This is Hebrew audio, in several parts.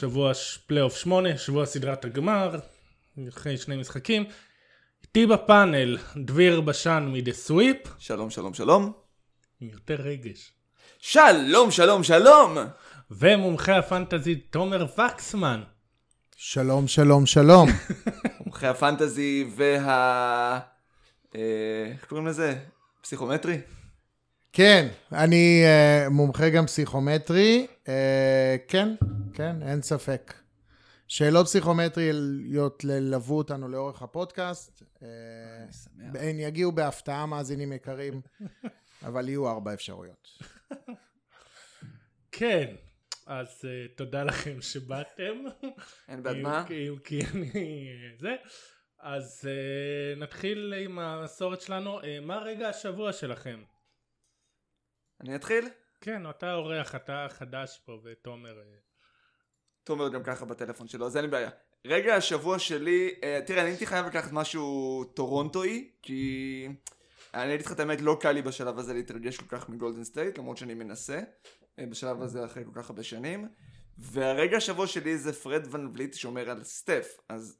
שבוע פלייאוף 8, שבוע סדרת הגמר, אחרי שני משחקים. איתי בפאנל, דביר בשן מ-The Sweep, שלום, שלום, שלום. עם יותר רגש. שלום, שלום, שלום! ומומחה הפנטזי תומר וקסמן. שלום, שלום, שלום. מומחי הפנטזי וה... אה, איך קוראים לזה? פסיכומטרי? כן, אני אה, מומחה גם פסיכומטרי. אה, כן, כן, אין ספק. שאלות פסיכומטריות ללוו אותנו לאורך הפודקאסט. שמח. הן יגיעו בהפתעה, מאזינים יקרים, אבל יהיו ארבע אפשרויות. כן, אז uh, תודה לכם שבאתם. אין בעד מה? כי, כי אני... זה. אז נתחיל עם המסורת שלנו. מה רגע השבוע שלכם? אני אתחיל? כן, אתה אורח, אתה חדש פה, ותומר... תומר גם ככה בטלפון שלו, אז אין לי בעיה. רגע השבוע שלי, אה, תראה, אני הייתי חייב לקחת משהו טורונטואי, כי אני אגיד לך את האמת, לא קל לי בשלב הזה להתרגש כל כך מגולדן סטייט, למרות שאני מנסה, אה, בשלב הזה אחרי כל כך הרבה שנים. והרגע השבוע שלי זה פרד ון וליט שומר על סטף, אז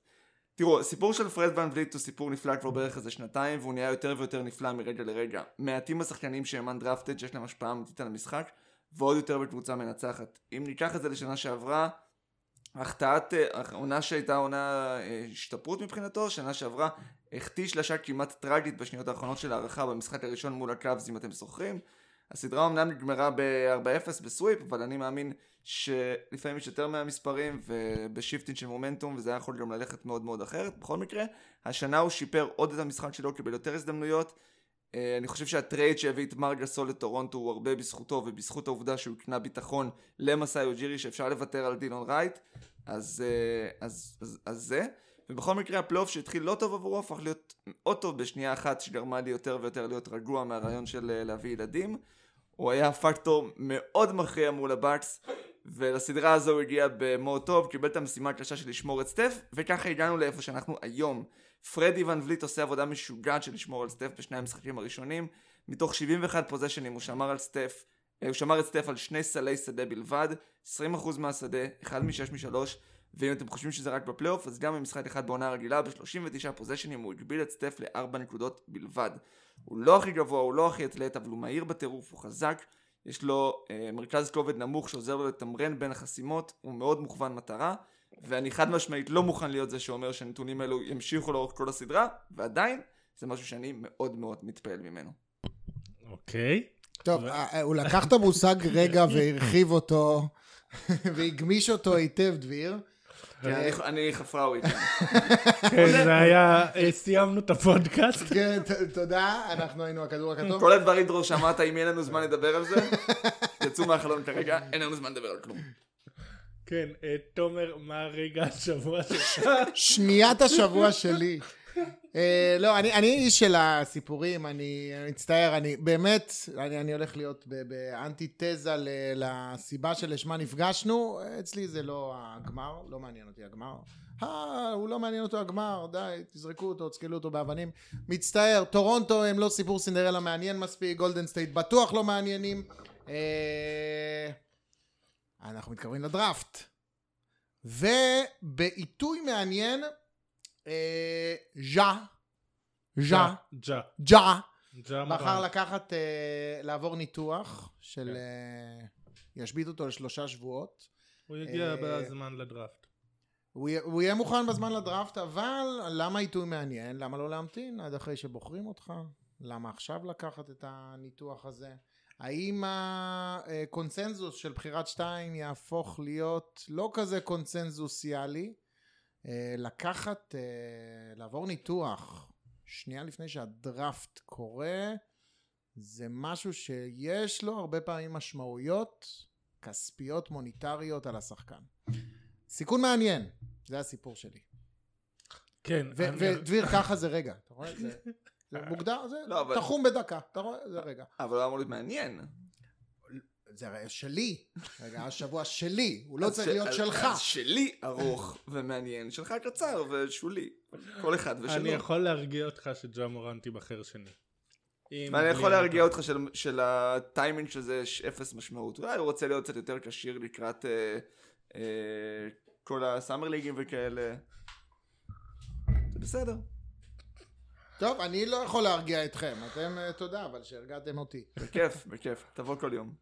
תראו, הסיפור של פרד ון וליט הוא סיפור נפלא כבר בערך איזה שנתיים, והוא נהיה יותר ויותר נפלא מרגע לרגע. מעטים השחקנים שהם undrafted, שיש להם השפעה אמיתית על המשחק, ועוד יותר בקבוצה מנצחת. אם ניקח את זה לשנה שעברה, החטאת, אה, העונה שהייתה עונה אה, השתפרות מבחינתו, שנה שעברה החטיא שלשה כמעט טרגית בשניות האחרונות של ההארכה במשחק הראשון מול הקאבס אם אתם זוכרים. הסדרה אמנם נגמרה ב-4-0 ב sweep, אבל אני מאמין שלפעמים יש יותר מהמספרים וב shifting של מומנטום וזה היה יכול גם ללכת מאוד מאוד אחרת. בכל מקרה, השנה הוא שיפר עוד את המשחק שלו, קיבל יותר הזדמנויות. אה, אני חושב שה trade שהביא את מארק גסול לטורונטו הוא הרבה בזכותו ובזכות העובדה שהוא הקנה ביטחון למסאי אוג'ירי שאפשר לוותר על דילון רייט אז, אה, אז, אז, אז זה. ובכל מקרה הפלייאוף שהתחיל לא טוב עבורו הפך להיות מאוד טוב בשנייה אחת שגרמה לי יותר ויותר להיות רגוע מהרעיון של אה, להביא ילדים. הוא היה פקטור מאוד מכריע מול הבאקס ולסדרה הזו הוא הגיע ב mode טוב קיבל את המשימה הקשה של לשמור את סטף וככה הגענו לאיפה שאנחנו היום פרדי ון וליט עושה עבודה משוגעת של לשמור על סטף בשני המשחקים הראשונים. מתוך 71 פוזיישנים הוא שמר על סטף אה, הוא שמר את סטף על שני סלי שדה בלבד 20% מהשדה, 1 מ-6 מ-3 ואם אתם חושבים שזה רק בפלייאוף אז גם במשחק אחד בעונה הרגילה ב-39 פוזיישנים הוא הגביל את סטף ל-4 נקודות בלבד. הוא לא הכי גבוה, הוא לא הכי אתלט אבל הוא מהיר בטירוף, הוא חזק. יש לו אה, מרכז כובד נמוך שעוזר לו לתמרן בין החסימות הוא מאוד מוכוון מטרה ואני חד משמעית לא מוכן להיות זה שאומר שהנתונים האלו ימשיכו לאורך כל הסדרה ועדיין זה משהו שאני מאוד מאוד מתפעל ממנו אוקיי. טוב, אה, אה, הוא לקח את המושג רגע והרחיב אותו, והגמיש אותו היטב, דביר. כן, אני- חפראווי כן. זה היה... אה, סיימנו את הפודקאסט. כן, תודה, אנחנו היינו הכדור הכתוב. כל הדברים דרור שאמרת אם יהיה לנו זמן לדבר על זה יצאו מהחלון כרגע אין לנו זמן לדבר על כלום כן, אה, תומר, מה רגע השבוע שלך? שניית השבוע שלי. אה, לא, אני, איש של הסיפורים, אני מצטער, אני באמת, אני, הולך להיות באנטיתזה לסיבה שלשמה נפגשנו, אצלי זה לא הגמר, לא מעניין אותי הגמר. אה, הוא לא מעניין אותו הגמר, די, תזרקו אותו, תסקלו אותו באבנים. מצטער, טורונטו הם לא סיפור סינדרלה מעניין מספיק, גולדן סטייט בטוח לא מעניינים. אנחנו מתקרבים לדראפט. ובעיתוי מעניין, אה, ז'ה, ז'ה, ג'ה. ג'ה, ג'ה בחר. לקחת, אה, לעבור ניתוח של... אה, ישבית אותו לשלושה שבועות. הוא יגיע אה, בזמן לדראפט. הוא הוא יהיה מוכן בזמן לדראפט, אבל למה עיתוי מעניין? למה לא להמתין עד אחרי שבוחרים אותך? למה עכשיו לקחת את הניתוח הזה? האם הקונצנזוס של בחירת שתיים יהפוך להיות לא כזה קונצנזוסיאלי? אה, לקחת, אה, לעבור ניתוח שנייה לפני שהדראפט קורה, זה משהו שיש לו הרבה פעמים משמעויות כספיות מוניטריות על השחקן. סיכון מעניין, זה הסיפור שלי. כן. ו- אני- ודביר, ככה זה רגע, אתה רואה? זה מוגדר, זה לא, אבל- תחום בדקה, אתה רואה? זה רגע. אבל לא אמור להיות מעניין זה הרי שלי, רגע, השבוע שלי, הוא לא צריך ש- להיות אז- שלך. אז שלי ארוך ומעניין שלך קצר ושולי כל אחד ושלו אני יכול להרגיע אותך שג'ה מורן תיבחר שני. ואני יכול להרגיע. אותך של, של הטיימינג של זה יש אפס משמעות. אולי הוא רוצה להיות קצת יותר כשיר לקראת אה, אה, כל הסאמר ליגים וכאלה. זה בסדר. טוב, אני לא יכול להרגיע אתכם, אתם אה, תודה, אבל שהרגעתם אותי. בכיף, בכיף. תבוא כל יום.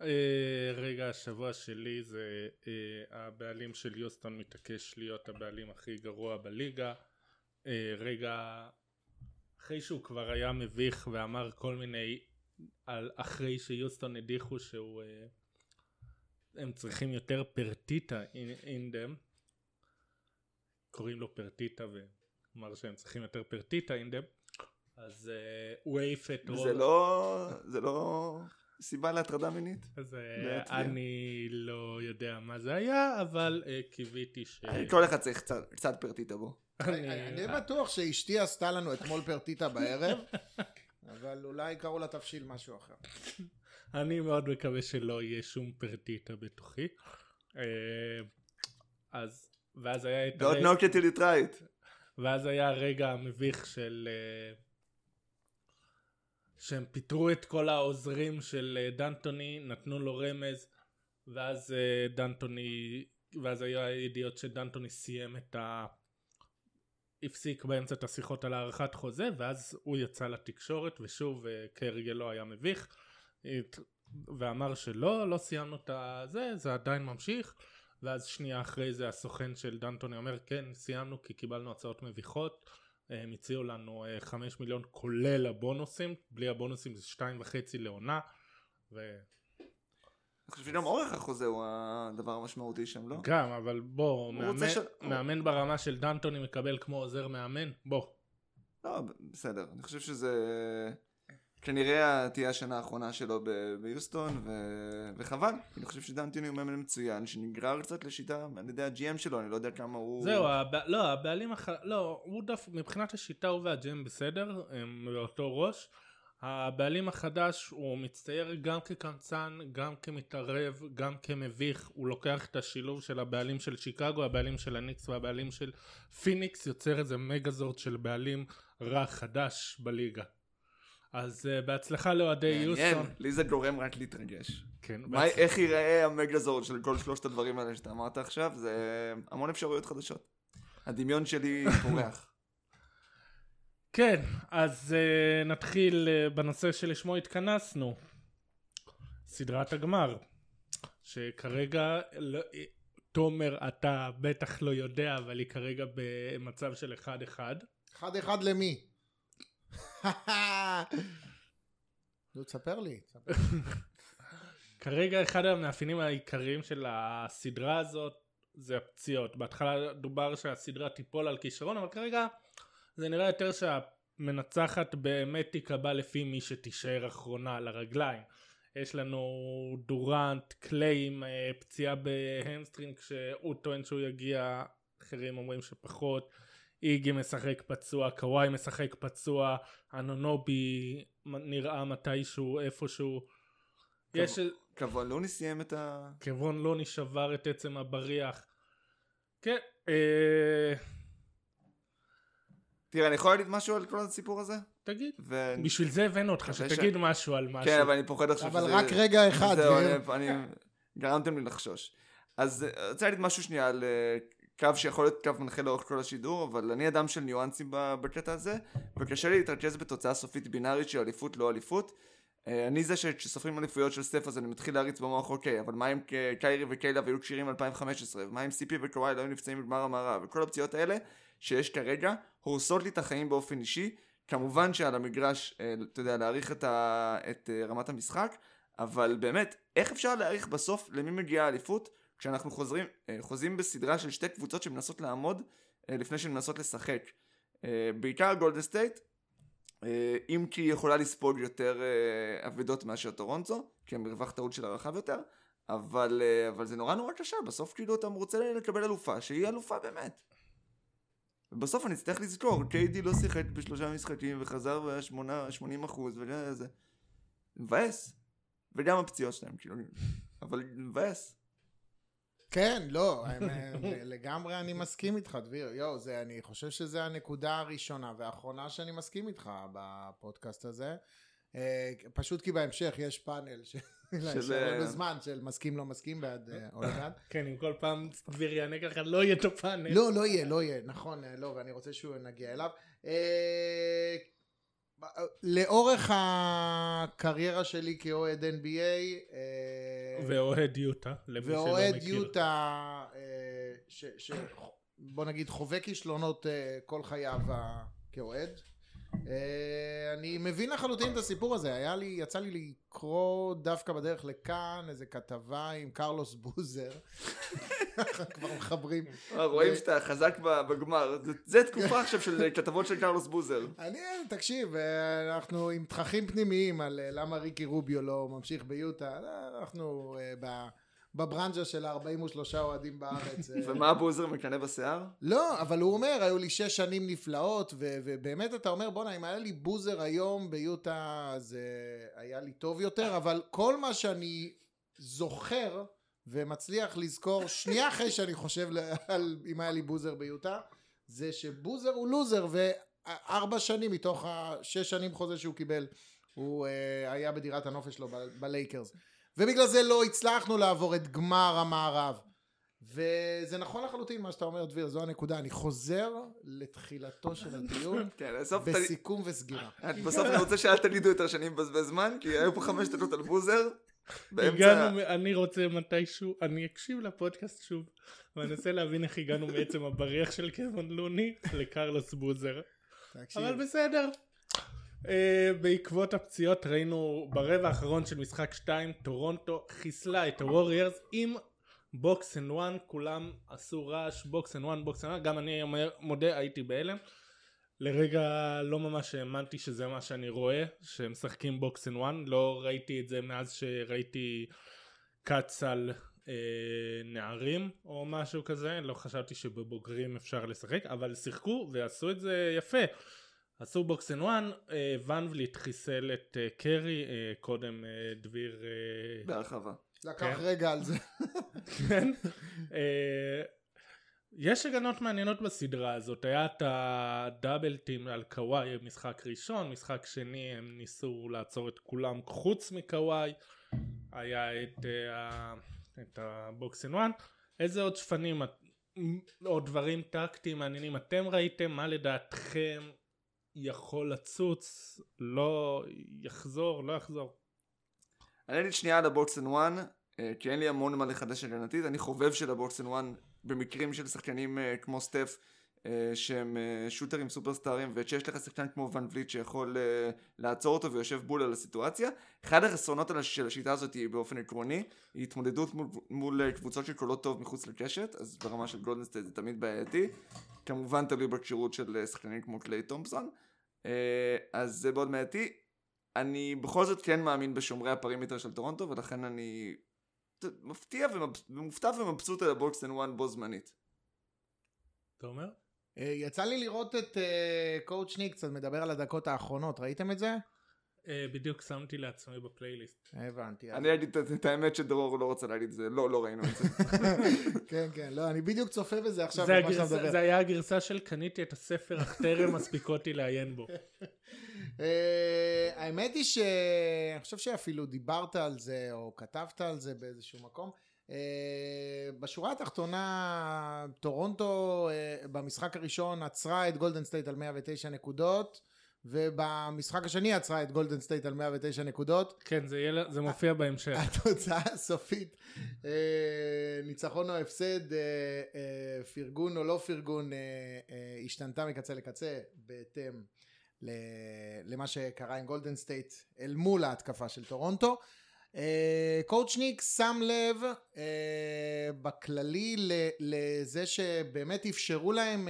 אה, רגע, השבוע שלי זה אה, הבעלים של יוסטון מתעקש להיות הבעלים הכי גרוע בליגה. רגע, אחרי שהוא כבר היה מביך ואמר כל מיני, על, אחרי שיוסטון הדיחו שהוא, הם צריכים יותר פרטיטה in, in them, קוראים לו פרטיטה ואמר שהם צריכים יותר פרטיטה them, אז אה, הוא העיף את זה לא... זה לא... סיבה להטרדה מינית? אז אה. אני לא יודע מה זה היה, אבל אה, קיוויתי ש... כל אחד צריך קצת- פרטיטה בו. אני בטוח שאשתי עשתה לנו אתמול פרטיטה בערב, אבל אולי קראו לה תבשיל משהו אחר. אני מאוד מקווה שלא יהיה שום פרטיטה בתוכי. אז, ואז היה את Don't knock it till you try it. ואז היה הרגע המביך של... אה, שהם פיטרו את כל העוזרים של אה, דנטוני, נתנו לו רמז, ואז אה, דנטוני, ואז היה ידיעות שדנטוני סיים את ה... הפסיק באמצע את השיחות על הארכת חוזה, ואז הוא יצא לתקשורת, ושוב כהרגלו היה מביך, ואמר שלא, לא סיימנו את הזה, זה עדיין ממשיך, ואז שנייה אחרי זה הסוכן של דנטוני אומר כן סיימנו כי קיבלנו הצעות מביכות הם הציעו לנו אה, חמש מיליון כולל הבונוסים בלי הבונוסים זה שתיים וחצי לעונה וגם אני חושב שגם אורך החוזה הוא הדבר המשמעותי שם, לא? אבל בוא מאמן, ש- מאמן ברמה של דנטוני מקבל כמו עוזר מאמן בוא לא, בסדר. אני חושב שזה כנראה תהיה השנה האחרונה שלו ב- ביוסטון, ו- וחבל. אני חושב שדנטיני הוא מאמן מצוין, שנגרר קצת לשיטה על ידי הג'י.אם שלו, אני לא יודע כמה הוא... זהו הב... לא הבעלים הח... לא הוא דווקא מבחינת השיטה הוא והג'ם בסדר הם באותו ראש. הבעלים החדש הוא מצטייר גם כקמצן גם כמתערב גם כמביך. הוא לוקח את השילוב של הבעלים של שיקגו הבעלים של הניקס והבעלים של פיניקס יוצר איזה מגזורד של בעלים רע חדש בליגה אז uh, בהצלחה לאוהדי מעניין, יוסטון לי זה גורם רק להתרגש. כן, מה, בהצ... איך ייראה המגזורד של כל שלושת הדברים האלה שאתה אמרת עכשיו? זה המון אפשרויות חדשות. הדמיון שלי פורח. כן, אז uh, נתחיל uh, בנושא שלשמו התכנסנו. סדרת הגמר. שכרגע, לא, תומר, אתה בטח לא יודע, אבל היא כרגע במצב של 1-1. אחד אחד למי? נו, תספר לי. כרגע אחד המאפיינים העיקריים של הסדרה הזאת זה הפציעות. בהתחלה דובר שהסדרה תיפול על כישרון, אבל כרגע זה נראה יותר שהמנצחת באמת תיקבע לפי מי שתישאר אחרונה על הרגליים. יש לנו דורנט, קליי עם אה, פציעה בהמסטרינג שהוא טוען שהוא יגיע, אחרים אומרים שפחות. איגי משחק פצוע, קוואי משחק פצוע, אנונובי נראה מתישהו איפשהו. יש קוולוני סיים את ה... קוון לוני שבר את עצם הבריח. כן, אה, תראה, אני יכול להגיד משהו על כל הסיפור הזה? תגיד. ו... בשביל זה הבאנו אותך, שתגיד משהו על משהו. כן, אבל אני פוחד עכשיו אבל שזה... רק רגע אחד, זהו, דביר. אני... אני... גרמתם לי לחשוש. אז אה, אני רוצה להגיד משהו שנייה על אה, קו שיכול להיות קו מנחה לאורך כל השידור, אבל אני אדם של ניואנסים בקטע הזה, וקשה לי להתרכז בתוצאה סופית בינארית של אליפות לא אליפות. אה, אני זה שכשסופרים אליפויות של סטף אז אני מתחיל להריץ במוח, אוקיי, אבל מה אם קיירי וקיילה היו כשירים ב-2015, ומה אם סיפי וקוואי לא היו נפצעים בגמר המערב, וכל הפציעות האלה שיש כרגע הורסות לי את החיים באופן אישי. כמובן שעל המגרש, אה, אתה יודע, להעריך את, ה... את אה, רמת המשחק, אבל באמת, איך אפשר להעריך בסוף למי מגיעה האליפות, כשאנחנו חוזרים, אה, חוזים בסדרה של שתי קבוצות שמנסות לעמוד אה, לפני שהן מנסות לשחק. אה, בעיקר גולדן סטייט, אם כי היא יכולה לספוג יותר אבדות מאשר טורונטו, כי המרווח טעות שלה רחב יותר, אבל, אבל זה נורא נורא קשה, בסוף כאילו אתה רוצה לקבל אלופה, שהיא אלופה באמת. ובסוף אני אצטרך לזכור, קיידי לא שיחק בשלושה משחקים וחזר ב-80 אחוז, וזה מבאס. וגם הפציעות שלהם, כאילו, אבל מבאס. כן, לא, לגמרי אני מסכים איתך, דביר. יואו, זה, אני חושב שזו הנקודה הראשונה והאחרונה שאני מסכים איתך בפודקאסט הזה. אה, פשוט כי בהמשך יש פאנל של... של, הרבה אה, זמן של מסכים לא מסכים בעד אה, או בעד. כן, אם כל פעם דביר יענה ככה, לא יהיה את הפאנל. לא, לא יהיה, לא יהיה, נכון, אה, לא, ואני רוצה שהוא נגיע אליו. לאורך הקריירה שלי כאוהד NBA, אה, ואוהד יוטה, למי שלא ואוהד מכיר. יוטה, אה, ש, ש, בוא נגיד חווה כישלונות אה, כל חייו כאוהד. אה, אני מבין לחלוטין את הסיפור הזה, היה לי, יצא לי לקרוא דווקא בדרך לכאן איזה כתבה עם קרלוס בוזר, כבר מחברים. אה, רואים שאתה חזק בגמר. זה- תקופה עכשיו של כתבות של קרלוס בוזר. אני, תקשיב, אה, אנחנו עם תככים פנימיים על למה ריקי רוביו לא ממשיך ביוטה, אנחנו ב- בברנז'ה של 43 אוהדים בארץ. אה, ומה הבוזר מקנא בשיער? לא, אבל הוא אומר, היו לי שש שנים נפלאות, ו- ובאמת אתה אומר, בואנה, אם היה לי בוזר היום ביוטה, אז uh, היה לי טוב יותר, אבל כל מה שאני זוכר ומצליח לזכור, שנייה אחרי שאני חושב על אם היה לי בוזר ביוטה, זה שבוזר הוא לוזר, וארבע שנים מתוך השש שנים חוזה שהוא קיבל, הוא uh, היה בדירת הנופש שלו בלייקרס. ובגלל זה לא הצלחנו לעבור את גמר המערב. וזה נכון לחלוטין מה שאתה אומר דביר, זו הנקודה. אני חוזר לתחילתו של הדיון כן, בסיכום וסגירה. בסוף אני רוצה שאל תגידו יותר שאני מבזבז זמן, כי היו פה חמש דקות על בוזר. הגענו, אני רוצה מתישהו, אני אקשיב לפודקאסט שוב, ואני אנסה להבין איך הגענו מעצם הבריח של קווין לוני לקרלוס בוזר. אבל בסדר. Uh, בעקבות הפציעות ראינו ברבע האחרון של משחק 2 טורונטו חיסלה את הווריירס עם box and one כולם עשו רעש box and one box and one גם אני מודה הייתי בהלם. לרגע לא ממש האמנתי שזה מה שאני רואה שהם משחקים box and one לא ראיתי את זה מאז שראיתי קט סל אה, נערים או משהו כזה לא חשבתי שבבוגרים אפשר לשחק אבל שיחקו ועשו את זה יפה עשו box and one, ון וליט חיסל את אה, קרי, אה, קודם אה, דביר, אה, בהרחבה. לקח כן. רגע על זה. כן. אה, יש הגנות מעניינות בסדרה הזאת, היה את ה double team על קוואי משחק ראשון, משחק שני הם ניסו לעצור את כולם חוץ מקוואי, היה את, אה, ה- את ה box and one, איזה עוד שפנים או דברים טקטיים מעניינים אתם ראיתם, מה לדעתכם יכול לצוץ, לא יחזור, לא יחזור. אני אגיד שנייה על and one, אה, כי אין לי המון מה לחדש הגנתית, אני חובב של and one במקרים של שחקנים אה, כמו סטף, אה, שהם שוטרים סופרסטארים, וכשיש לך שחקן כמו ון וליט שיכול לעצור אותו ויושב בול על הסיטואציה. אחד החסרונות של השיטה הזאת היא באופן עקרוני, היא התמודדות מול, מול קבוצות שקולעות טוב מחוץ לקשת, אז ברמה של גולדנסטייט זה תמיד בעייתי. כמובן תלוי בכשירות של שחקנים כמו קליי תומפסון. אה, אז זה מאוד בעייתי. אני בכל זאת כן מאמין בשומרי ה perimeter של טורונטו, ולכן אני מפתיע ומופתע ומבסוט על ה box and one בו זמנית. אתה אומר? אה, יצא לי לראות את אה, Coach Nick קצת מדבר על הדקות האחרונות, ראיתם את זה? אה, בדיוק שמתי לעצמי בפלייליסט. הבנתי. אני אגיד את- האמת שדרור לא רוצה להגיד את זה, לא, לא ראינו את זה. כן, כן, לא, אני בדיוק צופה בזה עכשיו, זה, במה שאתה מדבר. זה היה הגרסה של קניתי את הספר אך טרם הספקתי לעיין בו. אה, האמת היא שאני חושב שאפילו דיברת על זה או כתבת על זה באיזשהו מקום. אה, בשורה התחתונה טורונטו במשחק הראשון עצרה את גולדן סטייט על 109 נקודות ובמשחק השני עצרה את גולדן סטייט על 109 נקודות. כן, זה, יהיה, זה מופיע בהמשך. התוצאה הסופית אה, ניצחון או הפסד אה, אה, פרגון או לא פרגון השתנתה מקצה לקצה בהתאם למה שקרה עם גולדן סטייט אל מול ההתקפה של טורונטו. Coach Nick שם לב בכללי לזה שבאמת אפשרו להם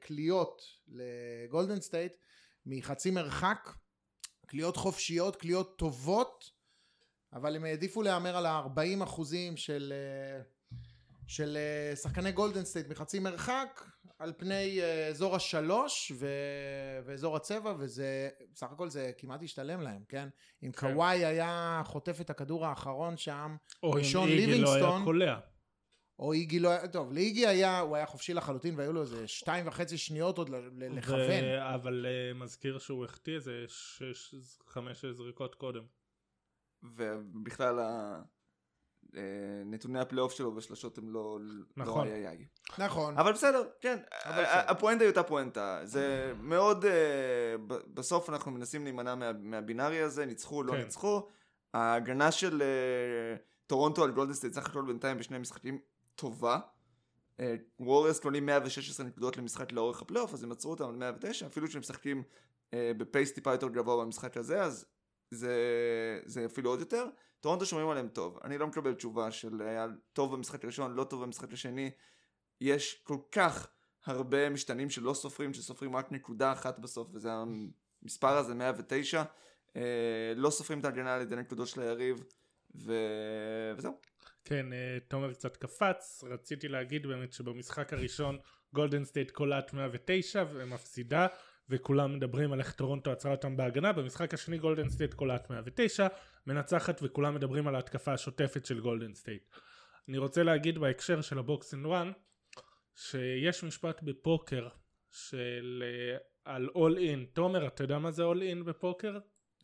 קליעות לגולדן סטייט מחצי מרחק, קליעות חופשיות, קליעות טובות, אבל הם העדיפו להמר על ה-40 אחוזים של, אה, של אה, שחקני גולדן סטייט מחצי מרחק על פני אה, אזור השלוש ו... ואזור הצבע וזה בסך הכל זה כמעט השתלם להם כן אם כן. קוואי היה חוטף את הכדור האחרון שם או אם שון איגי לא היה ליבינגסטון. קולע. או איגי לא היה, טוב, לאיגי היה, הוא היה חופשי לחלוטין והיו לו איזה שתיים וחצי שניות עוד לכוון. ו- אבל אה, מזכיר שהוא החטיא איזה שש, חמש זריקות קודם. ובכלל ה- אה, נתוני הפלייאוף שלו בשלשות הם לא... נכון. לא איי. נכון. אבל בסדר, כן, אבל ה- בסדר. הפואנטה היא אותה פואנטה, זה מאוד, אה, בסוף אנחנו מנסים להימנע מה- מהבינארי הזה, ניצחו, לא כן. ניצחו, ההגנה של טורונטו על גולדנסטייט סך הכל בינתיים בשני משחקים טובה, ווריירס קולעים 116 נקודות למשחק לאורך הפלייאוף, אז הם עצרו אותם על 109, אפילו שהם משחקים אה, ב pace טיפה יותר גבוה במשחק הזה, אז זה, זה אפילו עוד יותר. טורונטו שומרים עליהם טוב, אני לא מקבל תשובה של היה טוב במשחק הראשון, לא טוב במשחק השני, יש כל כך הרבה משתנים שלא סופרים, שסופרים רק נקודה אחת בסוף, וזה המספר הזה 109, אה, לא סופרים את ההגנה על ידי נקודות של היריב, ו... וזהו. כן, אה, תומר קצת קפץ, רציתי להגיד באמת שבמשחק הראשון גולדן סטייט קולעת 109 ומפסידה וכולם מדברים על איך טורונטו עצרה אותם בהגנה, במשחק השני גולדן סטייט קולעת 109, מנצחת וכולם מדברים על ההתקפה השוטפת של גולדן סטייט. אני רוצה להגיד בהקשר של ה box and one, שיש משפט בפוקר של אה, על all in. תומר, אתה יודע מה זה all in בפוקר?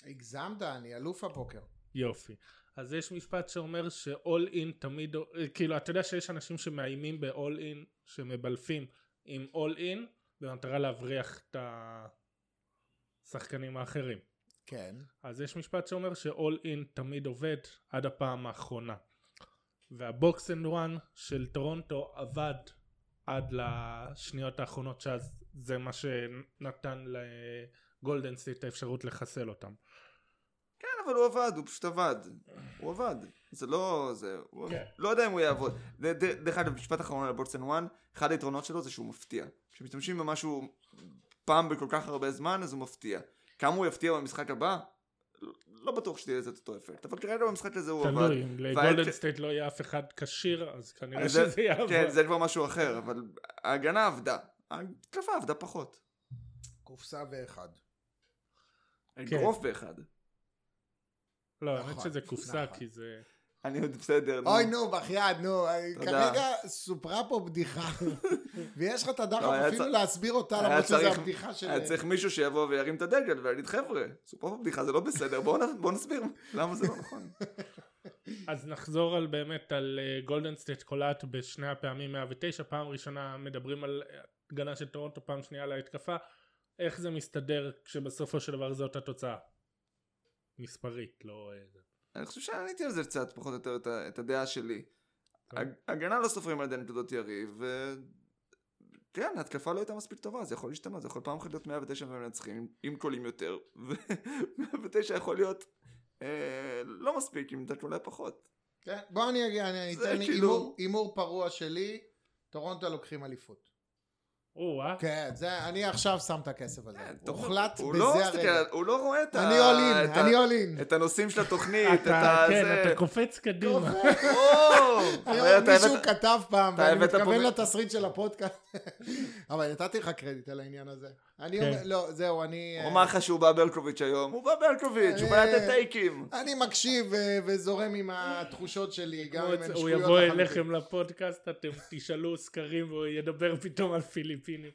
הגזמת, אני אלוף הפוקר. יופי. אז יש משפט שאומר ש-all in תמיד, כאילו אתה יודע שיש אנשים שמאיימים ב-all in, שמבלפים עם all in, במטרה להבריח את השחקנים האחרים. כן. אז יש משפט שאומר ש-all in תמיד עובד עד הפעם האחרונה. וה box and one של טורונטו עבד עד לשניות האחרונות שאז זה מה שנתן לגולדן סטייט את האפשרות לחסל אותם. אבל הוא עבד, הוא פשוט עבד. הוא עבד. זה לא... זה... הוא... כן. לא יודע אם הוא יעבוד. דרך אגב, משפט אחרון על box and one, אחד היתרונות שלו זה שהוא מפתיע. כשמשתמשים במשהו פעם בכל כך הרבה זמן, אז הוא מפתיע. כמה הוא יפתיע במשחק הבא? לא- בטוח שתהיה לזה את אותו אפקט, אבל כרגע במשחק הזה הוא עבד. תלוי, אם לגולדן סטייט לא יהיה אף אחד כשיר, אז כנראה שזה יעבוד. כן, זה כבר משהו אחר, אבל ההגנה עבדה. ההתקפה עבדה פחות. קופסה ואחד. אגרוף באחד. לא, האמת נכון, שזה קופסה, נכון. כי זה... אני עוד בסדר. נו. אוי נו, בחייאת, נו. כרגע סופרה פה בדיחה, ויש לך את הדחף לא, אפילו להסביר אותה, למרות שזו צריך- הבדיחה של... היה צריך מישהו שיבוא וירים את הדגל ויגיד חבר'ה, סופר בבדיחה זה לא בסדר, בואו נסביר למה זה לא נכון. אז נחזור על באמת על גולדן סטייט קולעת בשני הפעמים 109, פעם ראשונה מדברים על הגנה של טורונטו, פעם שנייה על ההתקפה. איך זה מסתדר כשבסופו של דבר זאת התוצאה? מספרית, לא... אה. אני חושב שעניתי על זה קצת פחות או יותר את את הדעה שלי. טוב. הגנה לא סופרים על ידי נקודות יריב, ו... כן, ההתקפה לא הייתה מספיק טובה, זה יכול להשתנות, זה יכול פעם אחת להיות 109 ומנצחים, אם קולעים יותר, ו-109 יכול להיות אה, לא מספיק, אם אתה קולה פחות. כן, בוא אני אגיד, אני אתן כאילו- הימור- הימור פרוע שלי, טורונטו לוקחים אליפות. או-אה. כן, זה, אני עכשיו שם את הכסף הזה. כן, הוחלט לא בזה מסתכל הרגע. הוא לא רואה את ה... אני אול את אין, ה- אני אול אין. את הנושאים של התוכנית, את אתה, ה... כן, אתה קופץ קדימה. מישהו כתב פעם, ואני מתכוון לתסריט של הפודקאסט. אבל נתתי לך קרדיט על העניין הזה. אני כן. אומר, לא, זהו, אני... הוא אה, אמר לך שהוא בא ברקוביץ' היום, הוא בא ברקוביץ', הוא בא לתת טייקים. אני מקשיב אה, וזורם עם התחושות שלי, גם אם הן הוא שטויות יבוא לחלוטין. אליכם לפודקאסט, אתם תשאלו סקרים והוא ידבר פתאום על פיליפינים.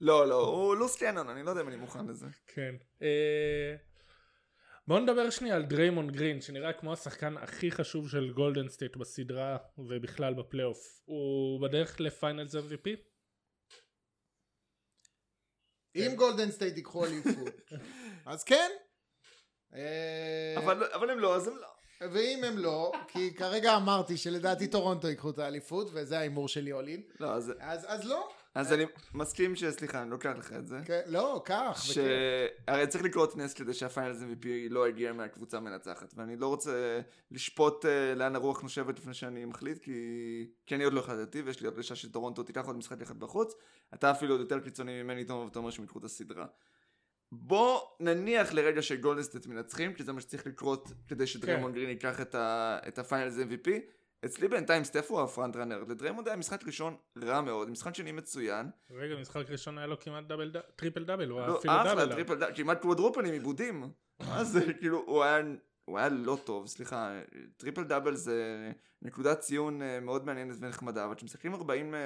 לא, לא, הוא loose cannon, אני לא יודע אם אני מוכן לזה. כן. אה, בואו נדבר שנייה על דריימון גרין, שנראה כמו השחקן הכי חשוב של גולדן סטייט בסדרה ובכלל בפלייאוף. הוא בדרך ל Finals MVP? אם גולדן סטייט ייקחו אליפות, אז כן. אה, אבל אם לא, אז הם לא. ואם הם לא, כי כרגע אמרתי שלדעתי טורונטו ייקחו את האליפות, וזה ההימור שלי all in, לא, אז אז לא. אז אני מסכים שסליחה, אני לוקח לך את זה. כן, לא, קח. ש... בכיף. הרי צריך לקרות נס כדי שה Finals MVP לא יגיע מהקבוצה המנצחת ואני לא רוצה לשפוט אה, לאן הרוח נושבת לפני שאני מחליט כי... אני עוד לא החלטתי ויש לי הרגשה שטורונטו תיקח עוד משחק אחד בחוץ אתה אפילו עוד יותר קיצוני ממני תומר ואתה אומר שהם ייקחו את הסדרה בוא נניח לרגע שגולדן סטייט מנצחים כי זה מה שצריך לקרות כדי שדריימון גרין ייקח. את ה Finals MVP אצלי בינתיים סטף הוא ה front runner לדריימונד היה משחק ראשון רע מאוד משחק שני מצוין רגע, משחק ראשון היה לו כמעט דאבל, ד- טריפל דאבל, הוא היה לא, אפילו אחלה, דאבל. טריפל דאבל, כמעט quadruple עם איבודים. מה זה, כאילו, הוא היה הוא היה לא טוב, סליחה, טריפל דאבל זה נקודת ציון אה, מאוד מעניינת ונחמדה, אבל כשמשחקים 40 אה,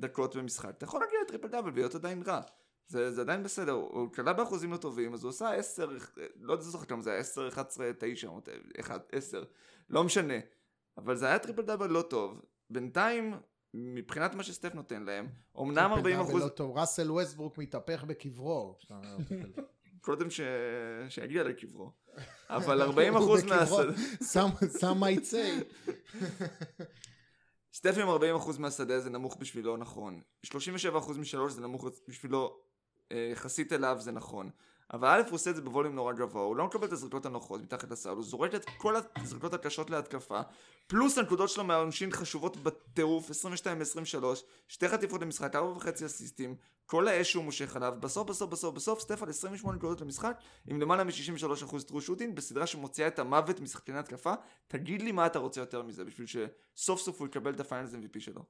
דקות במשחק, אתה יכול להגיע לטריפל דאבל ולהיות עדיין רע. זה, זה עדיין בסדר, הוא קלע באחוזים לא טובים, אז הוא עשה 10, לא זוכר כמה זה היה, 10, 11, 9, 1, 10, לא משנה. אבל זה היה טריפל דאבל לא טוב. בינתיים, מבחינת מה שסטף נותן להם, אמנם 40 אחוז... לא טוב, ראסל ווסטברוק מתהפך בקברו. קודם ש... שיגיע לקברו. אבל 40 אחוז מהשדה... שם מה יצא. סטף עם 40 אחוז מהשדה זה נמוך בשבילו נכון. 37 אחוז משלוש זה נמוך בשבילו אה, יחסית אליו זה נכון. אבל א' הוא עושה את זה בווליום נורא גבוה, הוא לא מקבל את הזריקות הנוחות מתחת לסל, הוא זורק את כל הזריקות הקשות להתקפה, פלוס הנקודות שלו מהעונשין חשובות בטירוף, 22-23, שתי חטיפות למשחק, 4.5 אסיסטים, כל האש שהוא מושך עליו, בסוף בסוף בסוף בסוף סטף על 28 נקודות למשחק, עם למעלה מ-63% true shooting, בסדרה שמוציאה את המוות משחקני התקפה, תגיד לי מה אתה רוצה יותר מזה, בשביל שסוף סוף הוא יקבל את ה Finals MVP שלו.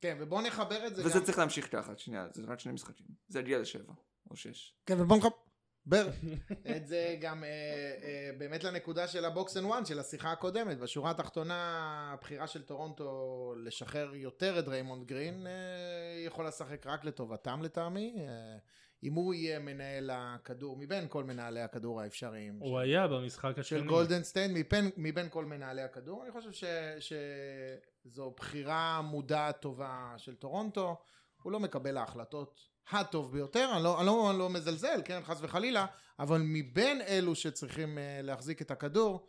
כן, ובוא נחבר את זה וזה גם... צריך להמשיך ככה, שנייה, זה רק שני משחקים. זה יגיע לשבע, או שש. כן, ובוא נחבר... בר. את זה גם אה, אה, באמת לנקודה של ה box and one של השיחה הקודמת. בשורה התחתונה הבחירה של טורונטו לשחרר יותר את דריימונד גרין אה, יכול לשחק רק לטובתם לטעמי. אה, אם הוא יהיה מנהל הכדור מבין כל מנהלי הכדור האפשריים. הוא של, היה במשחק השני. של גולדן סטייט מבין, מבין כל מנהלי הכדור. אני חושב ש, שזו בחירה מודעת טובה של טורונטו. הוא לא מקבל ההחלטות הטוב ביותר, אני לא, אני, לא, אני לא מזלזל, כן, חס וחלילה, אבל מבין אלו שצריכים אה, להחזיק את הכדור,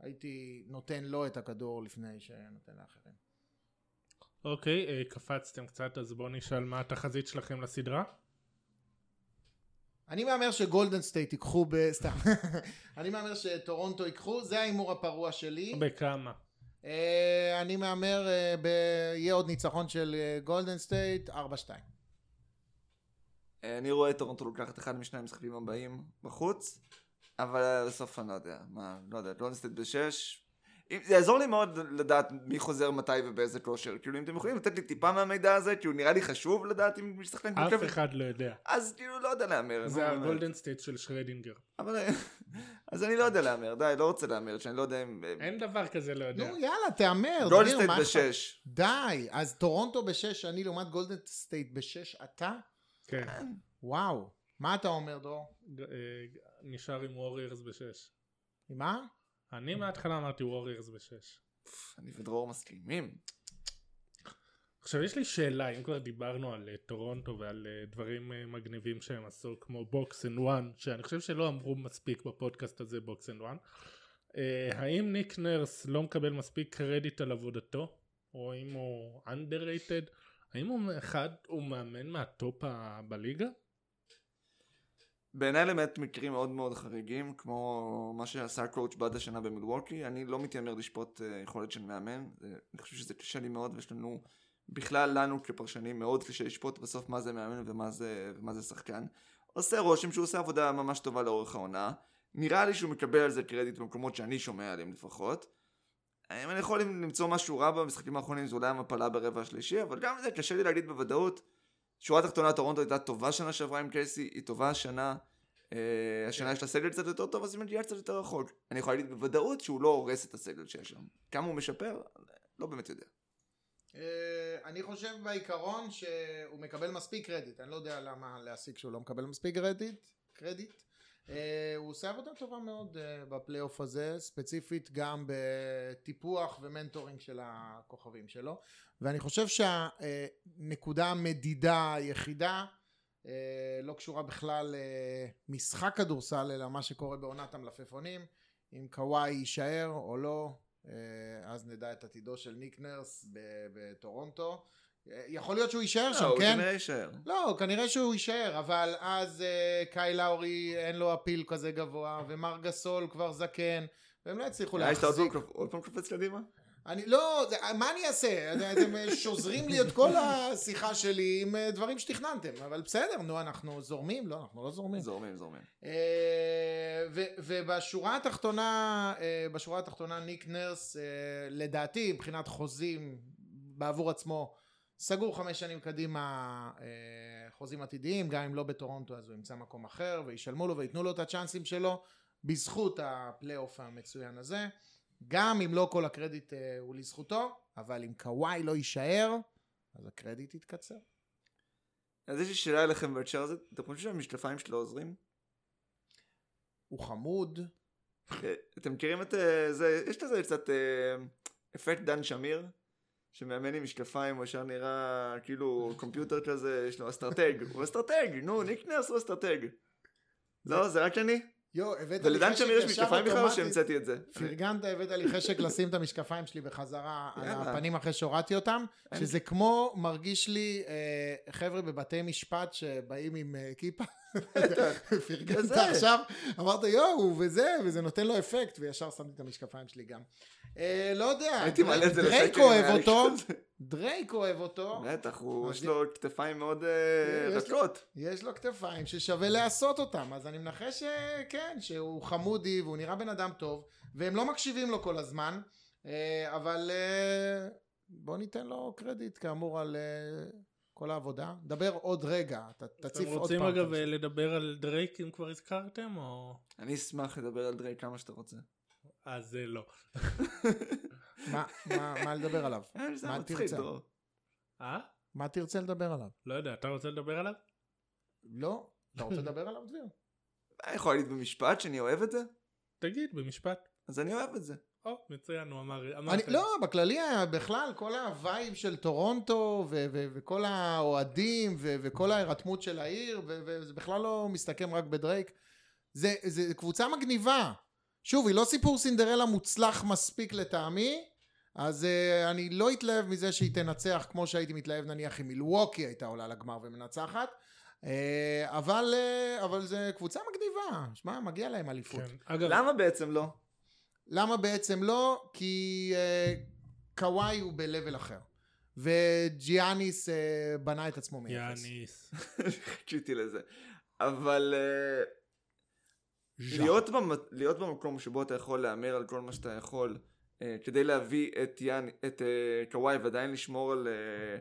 הייתי נותן לו את הכדור לפני שנותן לאחרים. אוקיי, okay, אה, קפצתם קצת, אז בואו נשאל מה התחזית שלכם לסדרה. אני מהמר שגולדן סטייט ייקחו ב... סתם. אני מהמר שטורונטו ייקחו, זה ההימור הפרוע שלי. בכמה? אה, אני מהמר, אה, ב... יהיה עוד ניצחון של גולדן סטייט, 4-2. אני רואה את טורונטו לוקחת אחד משני המשחקים הבאים בחוץ, אבל בסוף אני לא יודע, מה, לא יודע, לא נסתת בשש. זה יעזור לי מאוד לדעת מי חוזר מתי ובאיזה כושר. כאילו אם אתם יכולים לתת לי טיפה מהמידע הזה, כאילו נראה לי חשוב לדעת אם מי שחקן אף אחד לא יודע. אז כאילו לא יודע להמר. זה הגולדן סטייט של שרדינגר. אבל אז אני לא יודע להמר, די, לא רוצה להמר, שאני לא יודע אם... אין דבר כזה לא יודע. נו יאללה, תהמר. גולדן סטייט בשש. די, אז טורונטו בשש, אני לעומת גולדן סטייט בשש, אתה? כן. וואו. מה אתה אומר, דרור? אה, נשאר עם ווריירס בשש. עם מה? אני מההתחלה אמרתי ווריירס בשש. אני ודרור מסכימים. עכשיו יש לי שאלה, אם כבר דיברנו על אה, טורונטו ועל אה, דברים מגניבים שהם עשו כמו box and one, שאני חושב שלא אמרו מספיק בפודקאסט הזה box and one, האם ניק נרס לא מקבל מספיק קרדיט על עבודתו? או אם הוא underrated? האם הוא אחד, הוא מאמן מהטופ בליגה? בעיניי למעט מקרים מאוד מאוד חריגים, כמו מה שעשה קואוצ' בד השנה במילווקי, אני לא מתיימר לשפוט uh, יכולת של מאמן, אני חושב שזה קשה לי מאוד, ויש לנו, בכלל לנו כפרשנים מאוד קשה לשפוט בסוף מה זה מאמן ומה זה, ומה זה שחקן. עושה רושם שהוא עושה עבודה ממש טובה לאורך העונה, נראה לי שהוא מקבל על זה קרדיט במקומות שאני שומע עליהם לפחות. אם אני יכול למצוא משהו רע במשחקים האחרונים זה אולי המפלה ברבע השלישי, אבל גם זה קשה לי להגיד בוודאות. שורה תחתונה טורונטו הייתה טובה שנה שעברה עם קייסי, היא טובה השנה. אה, השנה יש לה סגל קצת יותר טוב אז היא מגיעה קצת יותר רחוק. אני יכול להגיד בוודאות שהוא לא הורס את הסגל שיש שם. כמה הוא משפר? לא באמת יודע. אה, אני חושב בעיקרון שהוא מקבל מספיק קרדיט, אני לא יודע למה להסיק שהוא לא מקבל מספיק קרדיט, קרדיט. אה, הוא עושה עבודה טובה מאוד בפלייאוף הזה, ספציפית גם בטיפוח ו mentoring של הכוכבים שלו, ואני חושב שהנקודה המדידה היחידה אה, לא קשורה בכלל למשחק כדורסל אלא מה שקורה בעונת המלפפונים. אם קוואי יישאר או לא אה, אז נדע את עתידו של ניק נרס בטורונטו. אה, יכול להיות שהוא יישאר לא, שם, הוא כן? כנראה יישאר. לא, כנראה שהוא יישאר, אבל אז קאי לאורי אין לו אפיל כזה גבוה, ומר גסול כבר זקן, והם לא יצליחו להחזיק. עוד פעם קופץ קדימה? אני לא, זה, מה אני אעשה? אתם שוזרים לי את כל השיחה שלי עם אה, דברים שתכננתם, אבל בסדר, נו, אנחנו זורמים? לא, אנחנו לא זורמים. זורמים, זורמים. אה, ובשורה התחתונה, אה, בשורה התחתונה ניק נרס, לדעתי, מבחינת חוזים בעבור עצמו, סגור חמש שנים קדימה חוזים עתידיים, גם אם לא בטורונטו אז הוא ימצא מקום אחר, וישלמו לו וייתנו לו את הצ'אנסים שלו. בזכות הפלייאוף המצוין הזה. גם אם לא כל הקרדיט אה, הוא לזכותו, אבל אם קוואי לא יישאר, אז הקרדיט יתקצר. אז יש לי שאלה אליכם בהקשר הזה, אתם חושבים שהמשקפיים שלו עוזרים? הוא חמוד, אה, אתם מכירים את אה, זה, יש לזה קצת אה, אפקט דן שמיר, שמאמן עם משקפיים, הוא ישר נראה כאילו computer כזה, יש לו אסטרטג, הוא אסטרטג, נו, ניק נרס הוא אסטרטג. לא, זה רק אני? יו, הבאת לי ולדן חשק שמיר יש משקפיים בכלל או. שהמצאתי את זה? פרגנת, הבאת לי חשק לשים את המשקפיים שלי בחזרה על. הפנים אחרי שהורדתי אותם, שזה כמו מרגיש לי אה, חבר'ה בבתי משפט שבאים עם אה, כיפה. פרגנת. עכשיו, אמרת יואו, וזה, וזה נותן לו אפקט, וישר שמתי את המשקפיים שלי גם. אה, לא יודע, הייתי מעלה את זה דרייק אוהב אותו. דרייק אוהב אותו, בטח, יש לו כתפיים מאוד אה, יש לו- רכות. יש לו כתפיים ששווה לעשות אותם, אז אני מנחש שכן, שהוא חמודי והוא נראה בן אדם טוב, והם לא מקשיבים לו כל הזמן, אה, אבל אה, בוא ניתן לו קרדיט כאמור על אה, כל העבודה. דבר עוד רגע, ת- תציף אתם עוד רוצים פעם. אגב את הנושא. לדבר על דרייק אם כבר הזכרתם או... אני אשמח לדבר על דרייק כמה שאתה רוצה. אז אה, לא. מה- מה מה לדבר עליו? אה, זה מה תרצה? אה? מה תרצה לדבר עליו? לא יודע, אתה רוצה לדבר עליו? לא? אתה רוצה לדבר עליו דביר? אני יכול להגיד במשפט שאני אוהב את זה? תגיד במשפט. אז אני אוהב את זה. או, מצוין, הוא אמר... אמר אני. לא, בכללי בכלל כל הווייב של טורונטו ו- ו- וכל האוהדים ו- וכל ההירתמות של העיר ו- וזה בכלל לא מסתכם רק בדרייק. זה, זה קבוצה מגניבה. שוב, היא לא סיפור סינדרלה מוצלח מספיק לטעמי, אז uh, אני לא אתלהב מזה שהיא תנצח כמו שהייתי מתלהב נניח אם מילווקי הייתה עולה לגמר ומנצחת. Uh, אבל, uh, אבל זה קבוצה מגניבה, שמע, מגיע להם אליפות. כן. אגב, למה בעצם לא? למה בעצם לא? כי אה, קוואי הוא ב-level אחר. וג'יאניס אה, בנה את עצמו מאפס. יאניס. חיכיתי לזה. אבל אה. להיות, במ... להיות במקום שבו אתה יכול להמר על כל מה שאתה יכול אה, כדי להביא את, יאן... את אה, קוואי ועדיין לשמור על אה,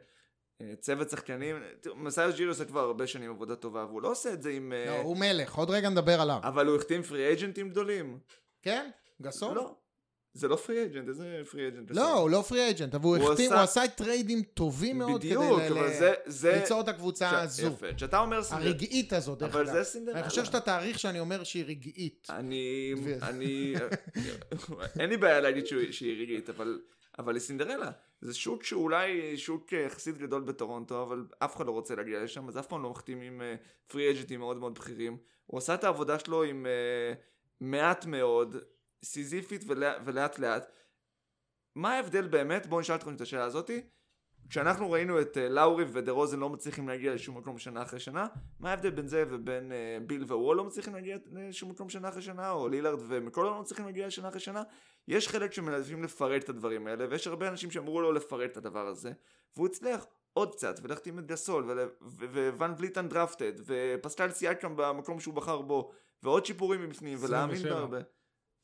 אה, צוות שחקנים. תראו, מסאי ג'ירי עושה כבר הרבה שנים עבודה טובה והוא לא עושה את זה עם... אה, לא, הוא מלך, עוד רגע נדבר עליו. אבל הוא החתים free agent־ים גדולים. כן? גסול? לא. זה לא free agent, איזה free agent? לא, הוא לא free agent, אבל הוא החתים, הוא עשה trade־ים טובים מאוד בדיוק, כדי אבל. ליצור את הקבוצה הזו. יפה, כשאתה אומר סינדרלה... הרגעית הזאת, דרך אבל אגב. זה סינדרלה. אני חושב שאתה תעריך שאני אומר שהיא רגעית. אני. אני, אין לי בעיה להגיד שהיא רגעית, אבל, אבל היא סינדרלה. זה שוק שאולי שוק אה, יחסית גדול בטורונטו, אבל אף אחד לא רוצה להגיע לשם, אז אף פעם לא מחתים עם פרי אג'נטים מאוד מאוד בכירים. הוא עשה את העבודה שלו עם אה, מעט מאוד, סיזיפית ולא- ולאט לאט. מה ההבדל באמת? בואו נשאל אתכם את השאלה הזאתי. כשאנחנו ראינו את אה, לאורי ודה רוזן לא מצליחים להגיע לשום מקום שנה אחרי שנה, מה ההבדל בין זה ובין אה, ביל ווול לא מצליחים להגיע לשום מקום שנה אחרי שנה, או לילארד ומקולו לא מצליחים להגיע לשנה אחרי שנה? יש חלק שמעדיפים לפרט את הדברים האלה, ויש הרבה אנשים שאמרו לו לפרט את הדבר הזה, והוא הצליח עוד קצת, ולהחתים את גסול, וואן וליטן דרפטד, ופסטל סייקם במקום שהוא בחר בו, ועוד שיפורים מבפנים, ולהאמין 27. בהרבה.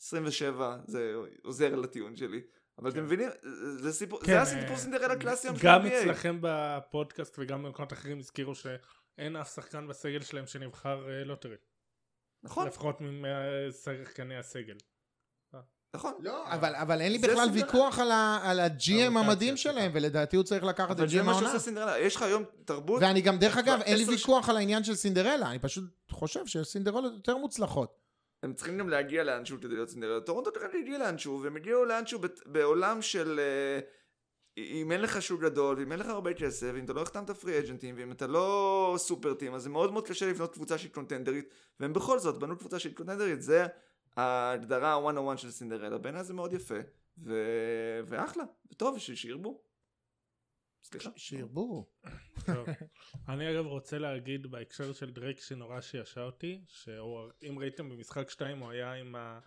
27, זה עוזר לטיעון שלי. אבל אתם מבינים, זה- סיפור, כן, זה הסיפור אה, סינדרלה קלאסי היום של גם ה-NBA. אצלכם בפודקאסט וגם במקומות אחרים הזכירו שאין אף שחקן בסגל שלהם שנבחר אה, lottery. נכון, לפחות משחקני הסגל. נכון. לא, אבל, אבל אין לי בכלל. ויכוח על, ה, על ה- GM המדהים סליחה. שלהם, ולדעתי הוא צריך לקחת את אבל זה GM מה העונה. שעושה סינדרלה, יש לך היום תרבות, ואני גם, דרך אגב, אין לי ויכוח על העניין של סינדרלה, אני פשוט חושב שסינדרלות יותר מוצלחות. הם צריכים גם להגיע לאנשהו כדי להיות סינדרלה. טורונטו כרגע הגיע לאנשהו, והם הגיעו לאנשהו בעולם של... אה, אם אין לך שוק גדול, ואם אין לך הרבה כסף, ואם אתה לא החתמת פרי אג'נטים, ואם אתה לא סופר טים, אז זה מאוד מאוד קשה לבנות קבוצה שהיא קונטנדרית, והם בכל זאת בנו קבוצה שהיא קונטנדרית, זה ההגדרה ה-one on one של סינדרלה. בעיניי זה מאוד יפה, ו... ואחלה, וטוב, שירבו. סליחה. שירבו. אני אגב רוצה להגיד בהקשר של דרייק שנורא שישע אותי, שאם ראיתם במשחק 2 הוא היה עם ה...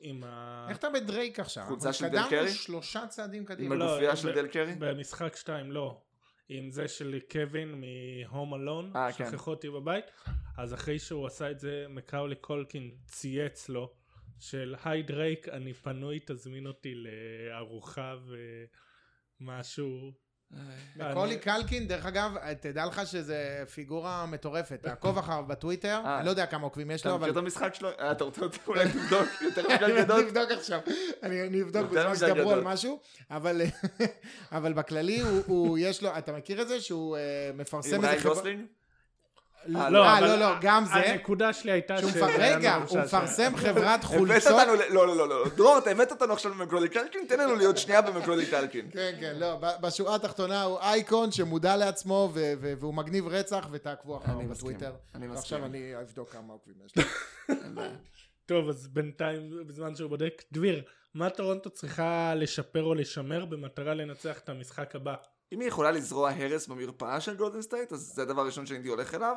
עם ה... איך אתה בדרייק עכשיו? חולצה של דל קרי? שלושה צעדים עם קדימה. לא, הגופייה ב- של דל קרי? במשחק 2 לא. עם זה של קווין מהום אלון, אה, כן. שכחו אותי בבית, אז אחרי שהוא עשה את זה, מקולי קולקין צייץ לו, של hi דרייק, אני פנוי, תזמין אותי לארוחה ומשהו. מקולי קלקין, דרך אגב, תדע לך שזה פיגורה מטורפת. תעקוב אחריו בטוויטר, אה. אני לא יודע כמה עוקבים יש אתה לו, מכיר אבל... את המשחק שלו? אה, אתה רוצה אולי לבדוק יותר מדי אני גדול? אבדוק עכשיו, אני אני אבדוק בזמן מדי שתדברו על. משהו, אבל אבל בכללי הוא- יש לו, אתה מכיר את זה שהוא אה, מפרסם עם איזה ריין חברה... אה, לא, אבל לא, לא, גם זה. הנקודה שלי הייתה ש... רגע, הוא. מפרסם חברת הבאת חולצות. אותנו, ל- לא, לא, לא, לא, דרור, אתה הבאת אותנו עכשיו למקרולי קלקין, תן לנו להיות שנייה במקרולי קלקין. כן, כן, לא, ב- בשורה התחתונה הוא אייקון שמודע לעצמו והוא מגניב רצח ותעקבו אחריו בטוויטר. אני מסכים. ועכשיו אני אבדוק כמה עוקבים יש בעיה. טוב, אז בינתיים, בזמן שהוא בודק, דביר, מה טורונטו צריכה לשפר או לשמר במטרה לנצח את המשחק הבא? אם היא יכולה לזרוע הרס במרפאה של גולדן סטייט, אז זה הדבר הראשון שהייתי הולך אליו.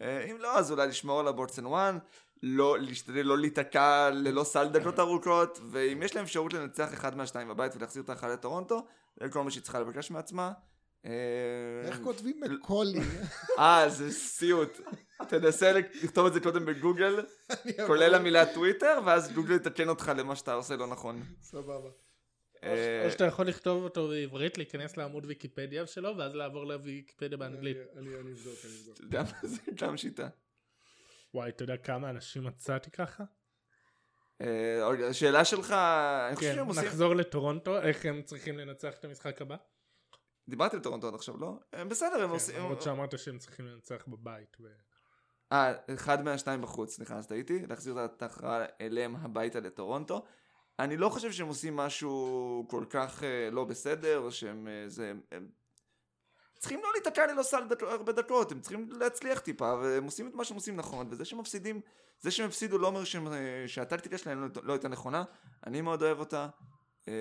אה, אם לא, אז אולי לשמור על ה boards and one, לא, להשתדל לא להיתקע ללא סל דקות ארוכות, ואם יש להם אפשרות לנצח אחד מהשתיים בבית ולהחזיר את האחד לטורונטו, זה כל מה שהיא צריכה לבקש מעצמה. אה, איך כותבים מקולי? אה, זה סיוט. תנסה לכתוב את זה קודם בגוגל, כולל. המילה טוויטר, ואז גוגל יתקן אותך למה שאתה עושה לא נכון. סבבה. אה, או שאתה יכול לכתוב אותו בעברית, להיכנס לעמוד ויקיפדיה שלו, ואז לעבור לוויקיפדיה באנגלית. אני אבדוק, אני אבדוק. אתה יודע מה זה גם שיטה. וואי, אתה יודע כמה אנשים מצאתי ככה? אה, אוקיי, השאלה שלך, אני חושב כן, שהם עושים... נחזור לטורונטו, איך הם צריכים לנצח את המשחק הבא? דיברתי על טורונטו עד עכשיו, לא? הם בסדר, הם כן, עושים... למרות שאמרת שהם צריכים לנצח בבית. אה, אחד מהשניים בחוץ, סליחה, אז טעיתי, להחזיר את ההכרעה אליהם הביתה לטורונטו. אני לא חושב שהם עושים משהו כל כך אה, לא בסדר, או שהם... אה, זה... הם... צריכים לא להיתקע ללא סל דק... הרבה דקות, הם צריכים להצליח טיפה, והם עושים את מה שהם עושים נכון, וזה שהם מפסידים, זה שהם הפסידו לא אומר אה, שהטקטיקה שלהם לא, לא הייתה נכונה, אני מאוד אוהב אותה. אה,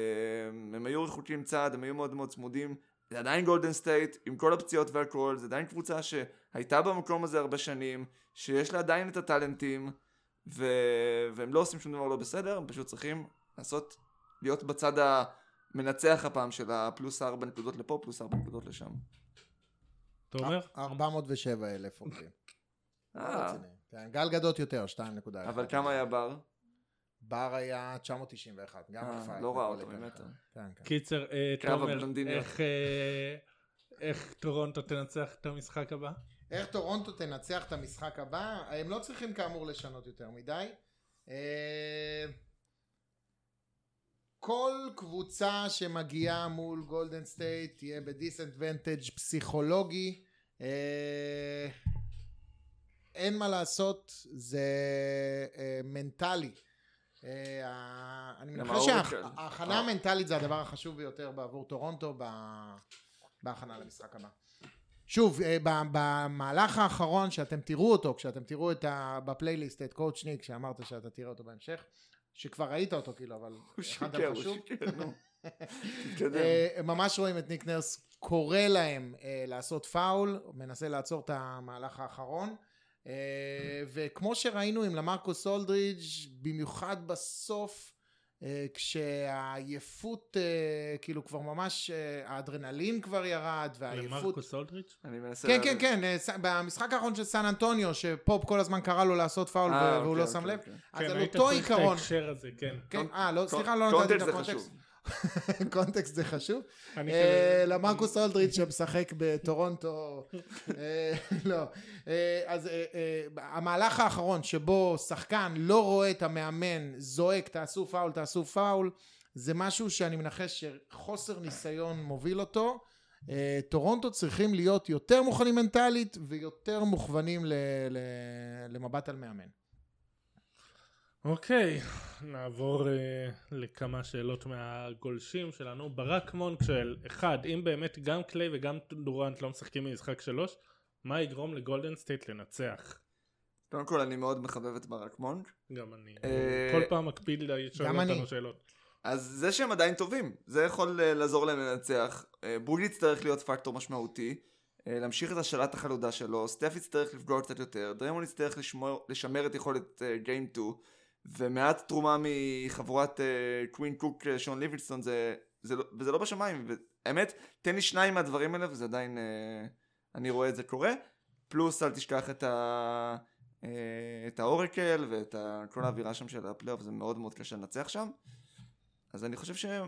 הם היו רחוקים צעד, הם היו מאוד מאוד צמודים, זה עדיין גולדן סטייט, עם כל הפציעות והכל, זה עדיין קבוצה שהייתה במקום הזה הרבה שנים, שיש לה עדיין את הטאלנטים, ו... והם לא עושים שום דבר לא בסדר, הם פשוט צריכים לעשות, להיות בצד המנצח הפעם של הפלוס ארבע נקודות לפה, פלוס ארבע נקודות לשם. אתה אומר? 407 אלף עוקבים. אה, רציני. כן, גל גדות יותר, 2.1. אבל כמה היה בר? בר היה 991, גם אה, הפייט. לא ראה אותו. ממטר. כן, כן. קיצר, אה, תומר, אה, איך טורונטו תנצח את המשחק הבא? איך טורונטו תנצח את המשחק הבא? הם לא צריכים כאמור לשנות יותר מדי. כל קבוצה שמגיעה מול גולדן סטייט תהיה ב disadvantage פסיכולוגי. אה, אין מה לעשות, זה אה, מנטלי. אה, אני ה oracle. שההכנה אה. המנטלית זה הדבר החשוב ביותר בעבור טורונטו בהכנה למשחק הבא. שוב, אה, ב- במהלך האחרון שאתם תראו אותו, כשאתם תראו את ה... בפלייליסט את coach ניק, שאמרת שאתה תראה אותו בהמשך, שכבר ראית אותו כאילו, אבל הוא הכנת שיקר, לך הוא שוב. שיקר, נו. תתקדם. אה, ממש רואים את ניק נרס קורא להם אה, לעשות פאול, מנסה לעצור את המהלך האחרון. אה, וכמו שראינו עם למרקוס אולדרידג', במיוחד בסוף, כשהעייפות, אה, כאילו כבר ממש, אה, האדרנלין כבר ירד, והעייפות... למרקוס אולדרידג'? אני מנסה... כן. כן, כן, אה, במשחק האחרון של סן אנטוניו, שפופ כל הזמן קרא לו לעשות פאול אה, והוא אוקיי, לא שם אוקיי, לב. אוקיי. אז כן, על היית אותו צריך את עיקרון. ההקשר הזה, כן. כן, אה, לא, סליחה, לא נתתי את זה ה context. context זה חשוב. אה, למרקוס אולדרידג' שמשחק בטורונטו, אה, לא. אה, אז המהלך האחרון שבו שחקן לא רואה את המאמן זועק תעשו פאול, תעשו פאול, זה משהו שאני מנחש שחוסר ניסיון מוביל אותו. טורונטו צריכים להיות יותר מוכנים מנטלית ויותר מוכוונים למבט על מאמן. אוקיי, נעבור אה, לכמה שאלות מהגולשים שלנו. ברק מונק שואל, אחד, אם באמת גם קליי וגם דורנט לא משחקים במשחק שלוש, מה יגרום לגולדן סטייט לנצח? קודם כל אני מאוד מחבב את ברק מונק. גם אני. אה, כל פעם מקפיד לשאול גם אני. אותנו שאלות. אז זה שהם עדיין טובים, זה יכול אה, לעזור להם לנצח. אה, בוגי יצטרך להיות פקטור משמעותי, אה, להמשיך את השאלת החלודה שלו, סטף יצטרך לפגוע קצת יותר, דריימון יצטרך לשמור, לשמר את יכולת game 2, ומעט תרומה מחבורת קווין קוק אה, שון ליבינסטון, זה, זה, לא- וזה לא בשמיים, האמת, תן לי שניים מהדברים האלה וזה עדיין, אה, אני רואה את זה קורה, פלוס אל תשכח את ה... אה, את האורקל ואת ה- כל האווירה שם של הפלייאוף זה מאוד מאוד קשה לנצח שם אז אני חושב שהם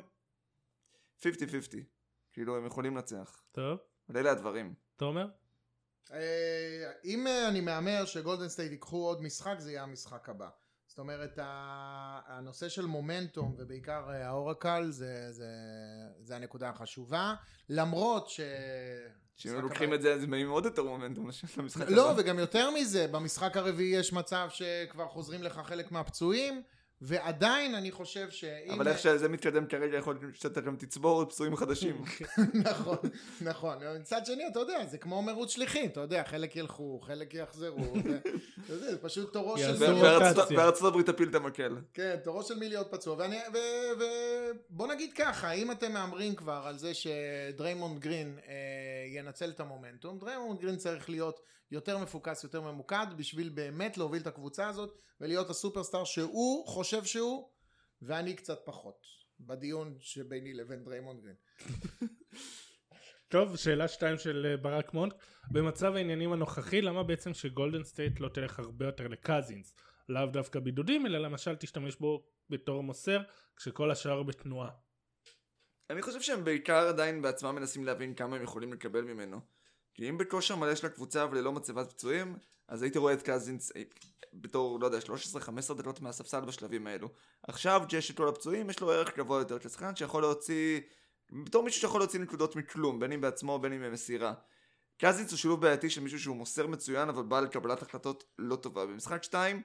50-50 כאילו, הם יכולים לנצח. טוב, אבל אלה הדברים. תומר? אה, אם אה, אני מהמר שגולדן סטייט ייקחו עוד משחק זה יהיה המשחק הבא זאת אומרת הנושא של מומנטום ובעיקר אה, האור הקל זה, זה, זה הנקודה החשובה למרות ש... שאם משחק לוקחים את זה, אז הם עוד יותר מומנטום למשחק לא הבא. וגם יותר מזה במשחק הרביעי יש מצב שכבר חוזרים לך חלק מהפצועים ועדיין אני חושב שאם... אבל איך שזה מתקדם כרגע, יכול להיות שאתה גם תצבור עוד פצועים חדשים. נכון, נכון. מצד שני, אתה יודע, זה כמו מרוץ שליחים, אתה יודע, חלק ילכו, חלק יחזרו, זה- אתה יודע, זה פשוט תורו של רוטציה. בארצות- הברית תפיל את המקל. כן, תורו של מי להיות פצוע, ואני, ו, ו, בוא נגיד ככה, אם אתם מהמרים כבר על זה שדריימונד גרין אה, ינצל את המומנטום, דריימונד גרין צריך להיות יותר מפוקס, יותר ממוקד, בשביל באמת להוביל את הקבוצה הזאת, ולהיות הסופרסטאר שהוא חושב שהוא, ואני קצת פחות, בדיון שביני לבין דריימונד גרין. טוב, שאלה שתיים של אה, ברק מונק. במצב העניינים הנוכחי, למה בעצם שגולדן סטייט לא תלך הרבה יותר לקזינס? לאו דווקא בידודים, אלא למשל תשתמש בו בתור מוסר, כשכל השאר בתנועה. אני חושב שהם בעיקר עדיין בעצמם מנסים להבין כמה הם יכולים לקבל ממנו. כי אם בכושר מלא של הקבוצה וללא מצבת פצועים, אז הייתי רואה את קזינס אה, בתור, לא יודע, 13-15 דקות מהספסל בשלבים האלו. עכשיו, כשיש את הפצועים, יש לו ערך גבוה יותר כשחקן שיכול להוציא, בתור מישהו שיכול להוציא נקודות מכלום, בין אם בעצמו בין אם במסירה. קזינס הוא שילוב בעייתי של מישהו שהוא מוסר מצוין, אבל בעל קבלת החלטות לא טובה. במשחק 2,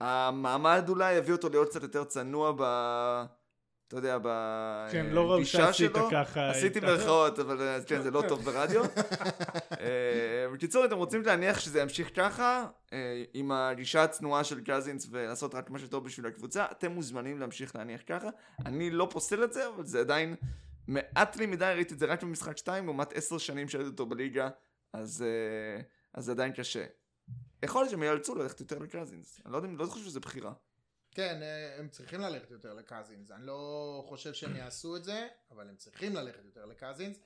המעמד אולי יביא אותו להיות קצת יותר צנוע ב... אתה יודע, כן, לא בגישה שעשית שלו. ככה. עשיתי. מירכאות, אבל אה, כן, זה לא טוב ברדיו. אה, בקיצור, אתם רוצים להניח שזה ימשיך ככה, אה, עם הגישה הצנועה של קזינס ולעשות רק מה שטוב בשביל הקבוצה, אתם מוזמנים להמשיך להניח ככה. אני לא פוסל את זה, אבל זה עדיין מעט לי מדי, ראיתי את זה רק במשחק 2, לעומת 10 שנים שהייתי אותו בליגה, אז זה עדיין קשה. יכול להיות שהם ייאלצו ללכת יותר לקזינס. אני לא יודע, לא חושב שזה בחירה. כן, אה, הם צריכים ללכת יותר לקזינס. אני לא חושב שהם יעשו את זה, אבל הם צריכים ללכת יותר לקזינס.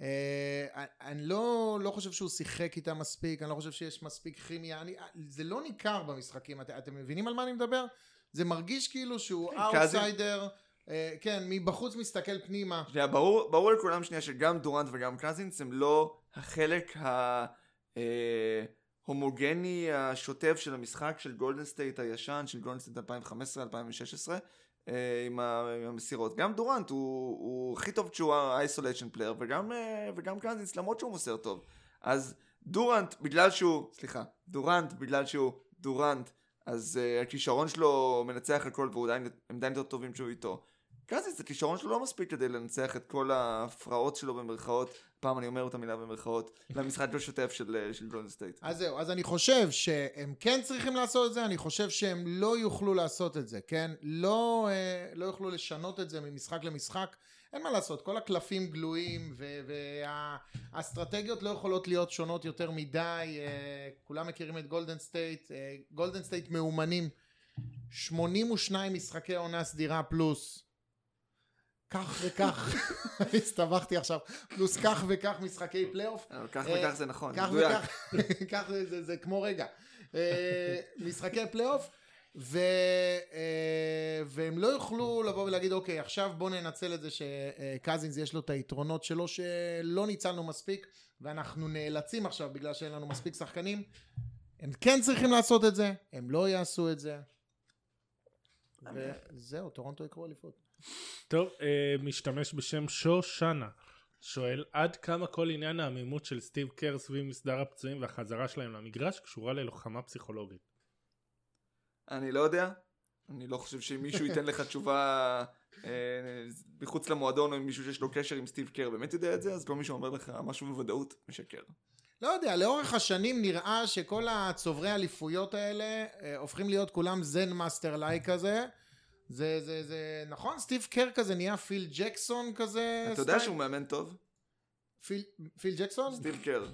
אה, אני לא, לא חושב שהוא שיחק איתם מספיק, אני לא חושב שיש מספיק כימיה. אני, זה לא ניכר במשחקים, את, אתם מבינים על מה אני מדבר? זה מרגיש כאילו שהוא כן, אאוטסיידר, אה, כן, מבחוץ מסתכל פנימה. שנייה, ברור, ברור לכולם שנייה שגם דורנט וגם קזינס הם לא החלק ההומוגני השוטף של המשחק של גולדן סטייט הישן, של גולדן סטייט 2015-2016 אה, עם המסירות. גם דורנט הוא, הוא הכי טוב כשהוא ה-isolation player וגם, אה, וגם קזינס למרות שהוא מוסר טוב. אז דורנט בגלל שהוא, סליחה, דורנט בגלל שהוא דורנט אז אה, הכישרון שלו מנצח הכל והוא עדיין, עדיין יותר טובים שהוא איתו. קזינס, הכישרון שלו לא מספיק כדי לנצח את כל ההפרעות שלו במרכאות, פעם אני אומר את המילה במרכאות, למשחק השוטף של, אה, של גולדן סטייט. אז זהו, אז אני חושב שהם כן צריכים לעשות את זה, אני חושב שהם לא יוכלו לעשות את זה, כן? לא, אה, לא יוכלו לשנות את זה ממשחק למשחק. אין מה לעשות, כל הקלפים גלויים והאסטרטגיות לא יכולות להיות שונות יותר מדי, אה, כולם מכירים את גולדן סטייט, גולדן סטייט מאומנים 82 משחקי עונה סדירה פלוס כך וכך, הסתבכתי עכשיו, פלוס כך וכך משחקי פלייאוף, כך אה, וכך זה נכון, כך. וכך, כך זה, כמו רגע. אה, משחקי פלייאוף, אה, והם לא יוכלו לבוא ולהגיד אוקיי עכשיו בוא ננצל את זה שקזינס יש לו את היתרונות שלו שלא ניצלנו מספיק ואנחנו נאלצים עכשיו בגלל שאין לנו מספיק שחקנים הם כן צריכים לעשות את זה הם לא יעשו את זה. וזהו טורונטו יקרו אליפות טוב, אה, משתמש בשם שושנה. שואל עד כמה כל עניין העמימות של סטיב קר סביב מסדר הפצועים והחזרה שלהם למגרש קשורה ללוחמה פסיכולוגית. אני לא יודע, אני לא חושב שמישהו ייתן לך תשובה אה, מחוץ למועדון או עם מישהו שיש לו קשר עם סטיב קר באמת יודע את זה, אז כל מי שאומר לך משהו בוודאות משקר. לא יודע, לאורך השנים נראה שכל הצוברי אליפויות האלה אה, הופכים להיות כולם Zen master like כזה. זה, זה, זה, נכון? סטיב קר כזה נהיה פיל ג'קסון כזה? אתה יודע סטייל? שהוא מאמן טוב? פיל, פיל ג'קסון? סטיב קר.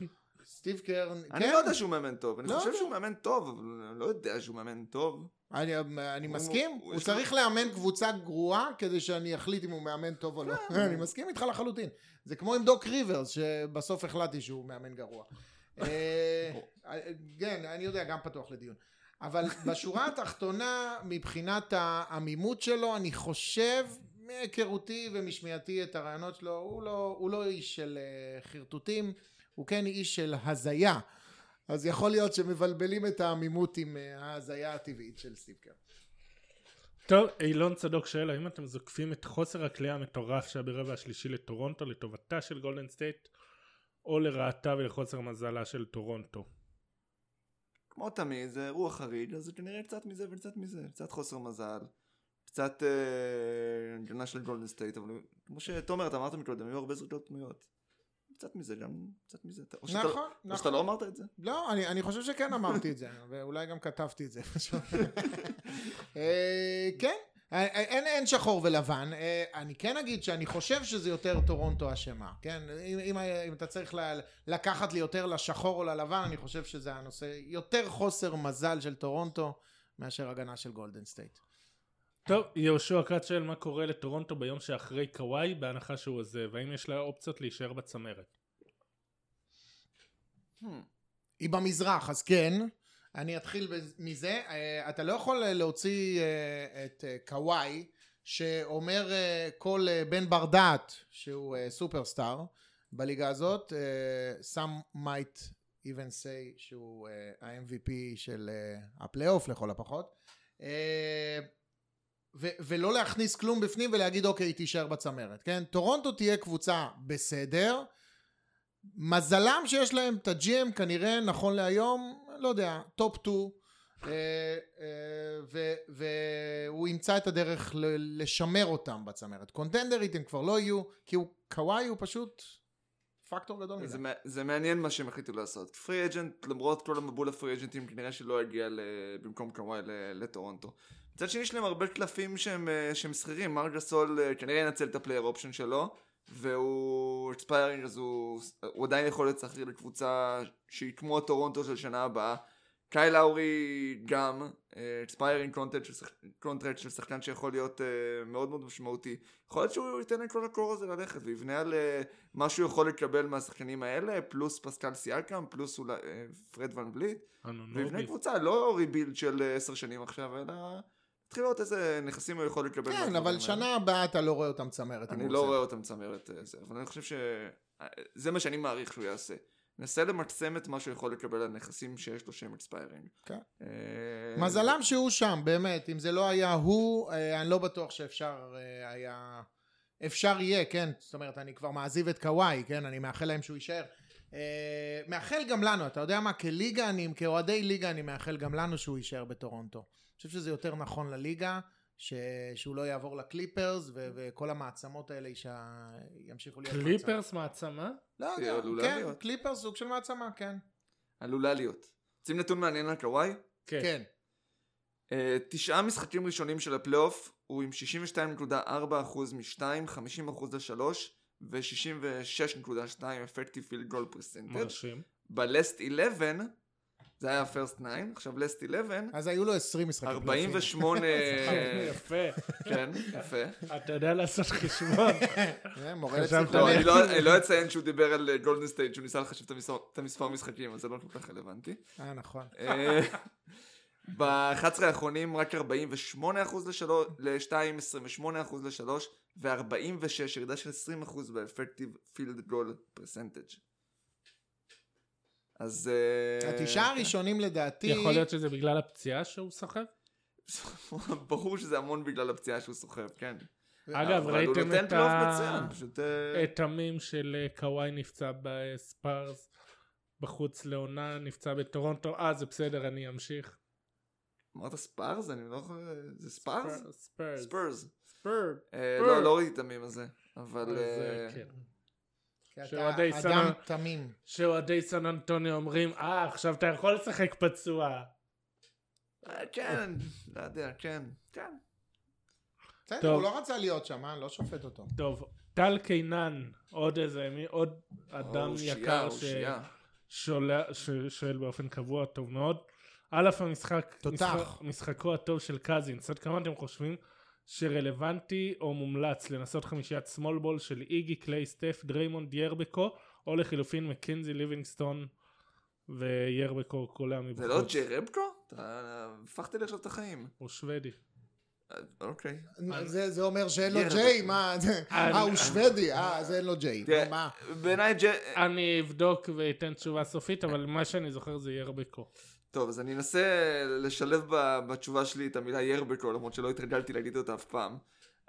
סטיב קר, אני כן. לא יודע שהוא מאמן טוב, אני לא חושב יודע. שהוא מאמן טוב, אבל אני לא יודע שהוא מאמן טוב. אני, אני הוא- מסכים, הוא- הוא, צריך לאמן קבוצה גרועה כדי שאני אחליט אם הוא מאמן טוב או לא. כן. אני מסכים איתך לחלוטין. זה כמו עם דוק ריברס, שבסוף החלטתי שהוא מאמן גרוע. אה, כן, אני יודע, גם פתוח לדיון. אבל בשורה התחתונה, מבחינת העמימות שלו, אני חושב, מהיכרותי ומשמיעתי את הרעיונות שלו, הוא לא, הוא לא איש של אה, חרטוטים, הוא כן איש של הזיה. אז יכול להיות שמבלבלים את העמימות עם אה, ההזיה הטבעית של סטיב. טוב, אילון צדוק שואל האם אתם זוקפים את חוסר הקליעה המטורף שהיה ברבע השלישי לטורונטו לטובתה של גולדן סטייט או לרעתה ולחוסר מזלה של טורונטו? כמו תמיד, זה אירוע חריג, אז זה כנראה קצת מזה וקצת מזה, קצת חוסר מזל, קצת אה, הגנה של גולדן סטייט, אבל כמו שתומר, אתה אמרת מקודם, היו הרבה זריקות פנויות. קצת מזה גם, קצת מזה. או שאתה- נכון, או שאתה נכון. לא אמרת את זה? לא, אני, אני חושב שכן אמרתי את זה, ואולי גם כתבתי את זה. אה, כן, אה, אין, אין שחור ולבן. אה, אני כן אגיד שאני חושב שזה יותר טורונטו אשמה, כן? אם, אם, אם אתה צריך ל- לקחת לי יותר לשחור או ללבן, אני חושב שזה הנושא יותר חוסר מזל של טורונטו מאשר הגנה של גולדן סטייט. טוב, יהושע כץ שואל מה קורה לטורונטו ביום שאחרי קוואי בהנחה שהוא עוזב, האם יש לה אופציות להישאר בצמרת? הממ. היא במזרח, אז כן. אני אתחיל מזה. אה, אתה לא יכול אה, להוציא אה, את קוואי, שאומר כל בן בר דעת שהוא סופרסטאר בליגה הזאת. some might even say שהוא ה-MVP של הפלייאוף לכל הפחות. ולא להכניס כלום בפנים ולהגיד אוקיי תישאר בצמרת כן טורונטו תהיה קבוצה בסדר מזלם שיש להם את ה GM כנראה נכון להיום לא יודע top 2 והוא ימצא את הדרך לשמר אותם בצמרת קונטנדרית הם כבר לא יהיו כי הוא קוואי הוא פשוט פקטור גדול מזה זה, מע- זה מעניין מה שהם החליטו לעשות. free agent, למרות כל המבול ה free agent ים, כנראה שלא יגיע ל... במקום קוואי לטורונטו. מצד שני יש להם הרבה קלפים שהם, אה, סחירים, מר גסול אה, כנראה ינצל את ה player option שלו, והוא expiring אז הוא, הוא עדיין יכול להיות סחיר לקבוצה שהיא כמו טורונטו של שנה הבאה. קייל לאורי גם, expiring contract של שחקן שיכול להיות אה, מאוד מאוד משמעותי. יכול להיות שהוא ייתן לכל ה core הזה ללכת ויבנה על אה, מה שהוא יכול לקבל מהשחקנים האלה, פלוס פסקל סיאקם, פלוס אולי אה, פרד ון בליט, ויבנה. קבוצה, לא rebuild של אה, עשר שנים עכשיו, אלא תתחיל לראות איזה נכסים הוא יכול לקבל. כן אבל. שנה הבאה אתה לא רואה אותם צמרת אני לא. רואה אותם צמרת אה, זה, אבל אני חושב שזה מה שאני מעריך שהוא יעשה. נסה למקסם את מה שהוא יכול לקבל על נכסים שיש לו שהם expiring. כן. אה, מזלם שהוא שם, באמת. אם זה לא היה הוא, אה, אני לא בטוח שאפשר אה, היה... אפשר יהיה, כן? זאת אומרת, אני כבר מעזיב את קוואי, כן? אני מאחל להם שהוא יישאר. אה, מאחל גם לנו, אתה יודע מה? כליגה, אני, כאוהדי ליגה, אני מאחל גם לנו שהוא יישאר בטורונטו. חושב שזה יותר נכון לליגה, ש... שהוא לא יעבור לקליפרס, ו... וכל המעצמות האלה ש... ימשיכו להיות... קליפרס מעצמה? לא היא יודע, עלולה כן, להיות. קליפרס סוג של מעצמה, כן. עלולה להיות. רוצים נתון מעניין על קוואי? כן. כן. אה, תשעה משחקים ראשונים של הפלייאוף הוא עם 62.4% מ-2, 50% ל-3 ו-66.2 effective field goal percentage. מרשים. ב last 11 זה היה first 9, עכשיו last 11 אז היו לו 20 משחקים. 48, יפה. כן, יפה. אתה יודע לעשות חשבון. כן, מורה לצלחת. לא, אני לא- אני לא אציין שהוא דיבר על גולדן סטייט, שהוא ניסה לחשב את המספר- את המספר משחקים, אז זה לא כל כך רלוונטי. אה, נכון. ב-11 האחרונים רק 48% ל-2, 28% ל-3 ו-46, ירידה של 20% ב effective field goal percentage. אז... אה, התשעה הראשונים לדעתי... יכול להיות שזה בגלל הפציעה שהוא סוחב? ברור שזה המון בגלל הפציעה שהוא סוחב, כן. אגב, ראיתם את ה- פשוט... אה, את המים של אה, קוואי נפצע בספארס בחוץ לעונה, נפצע בטורונטו, אה זה בסדר אני אמשיך. אמרת ספארס? אני לא יכול... זה ספארס? ספארס. ספארס. אה. לא, לא ראיתי את המים הזה, אבל... שאוהדי אדם סן- תמים. שאוהדי סן אנטוניו אומרים אה עכשיו אתה יכול לשחק פצוע. אה, כן, לא יודע, כן, כן. בסדר. הוא לא רצה להיות שם, אה? לא שופט אותו. טוב, טל קינן, עוד איזה, מי- עוד אדם יקר. ששואל באופן קבוע טוב מאוד. על אף המשחק, תותח. משחק, משחקו הטוב של קזינס, עד כמה אתם חושבים שרלוונטי או מומלץ לנסות חמישיית small ball של איגי, קליי, סטף, דריימונד, ירבקו, או לחילופין מקיני, ליבינגסטון וירבקו כולם מבחוץ. זה לא ג'רבקו? אתה הפכת לי עכשיו את החיים. הוא שוודי. אוקיי. זה זה אומר שאין לו. ג'יי? מה? אה, הוא שוודי, אה, אז אין לו J. מה? בעיניי ג'ה... אני אבדוק ואתן תשובה סופית, אבל מה שאני זוכר זה ירבקו. טוב, אז אני אנסה לשלב בתשובה שלי את המילה ירבקו, למרות שלא התרגלתי להגיד אותה אף פעם.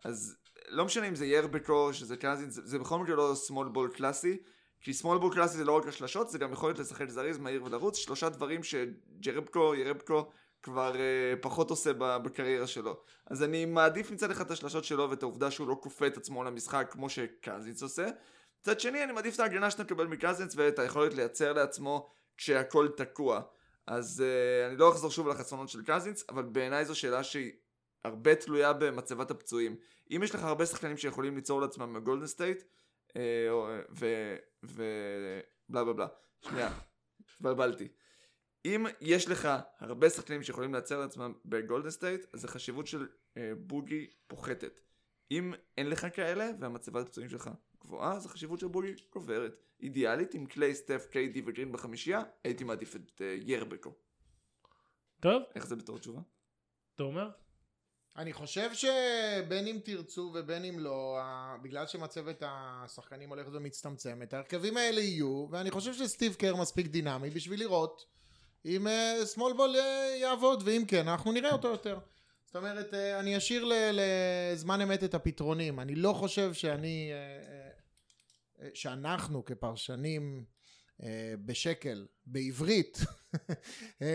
אז לא משנה אם זה ירבקו, שזה קלאסי, זה, בכל מקרה לא small ball קלאסי, כי small ball קלאסי זה לא רק השלשות, זה גם יכולת לשחק זריז, מהיר ולרוץ, שלושה דברים שג'רבקו, ירבקו, כבר אה, פחות עושה בקריירה שלו. אז אני מעדיף מצד אחד את השלשות שלו ואת העובדה שהוא לא כופה את עצמו למשחק כמו שקזינס עושה. מצד שני אני מעדיף את ההגנה שאתה מקבל מקזינס ואת היכולת לייצר לעצמו כשהכל תקוע. אז אה, אני לא אחזור שוב על החסרונות של קזינס, אבל בעיניי זו שאלה שהיא הרבה תלויה במצבת הפצועים. אם יש לך הרבה שחקנים שיכולים ליצור לעצמם מגולדן סטייט, או- ו... ו... בלה בלה בלה. שנייה, התבלבלתי. אם יש לך הרבה שחקנים שיכולים לייצר לעצמם בגולדן סטייט, אז החשיבות של אה, בוגי פוחתת. אם אין לך כאלה, והמצבת הפצועים שלך גבוהה, אז החשיבות של בוגי גוברת. אידיאלית, עם קליי, סטף, קיידי וגרין בחמישייה, הייתי מעדיף את אה, ירבקו. טוב, איך זה בתור תשובה? תומר? אני חושב שבין אם תרצו ובין אם לא, בגלל שמצבת השחקנים הולכת ומצטמצמת, ההרכבים האלה יהיו, ואני חושב שסטיב קר מספיק דינמי בשביל לראות אם סמול בול יעבוד, ואם כן, אנחנו נראה אותו יותר. זאת אומרת, אה, אני אשאיר לזמן אמת את הפתרונים. אני לא חושב שאני, אה, אה, אה, שאנחנו כפרשנים אה, בשקל, בעברית, אה,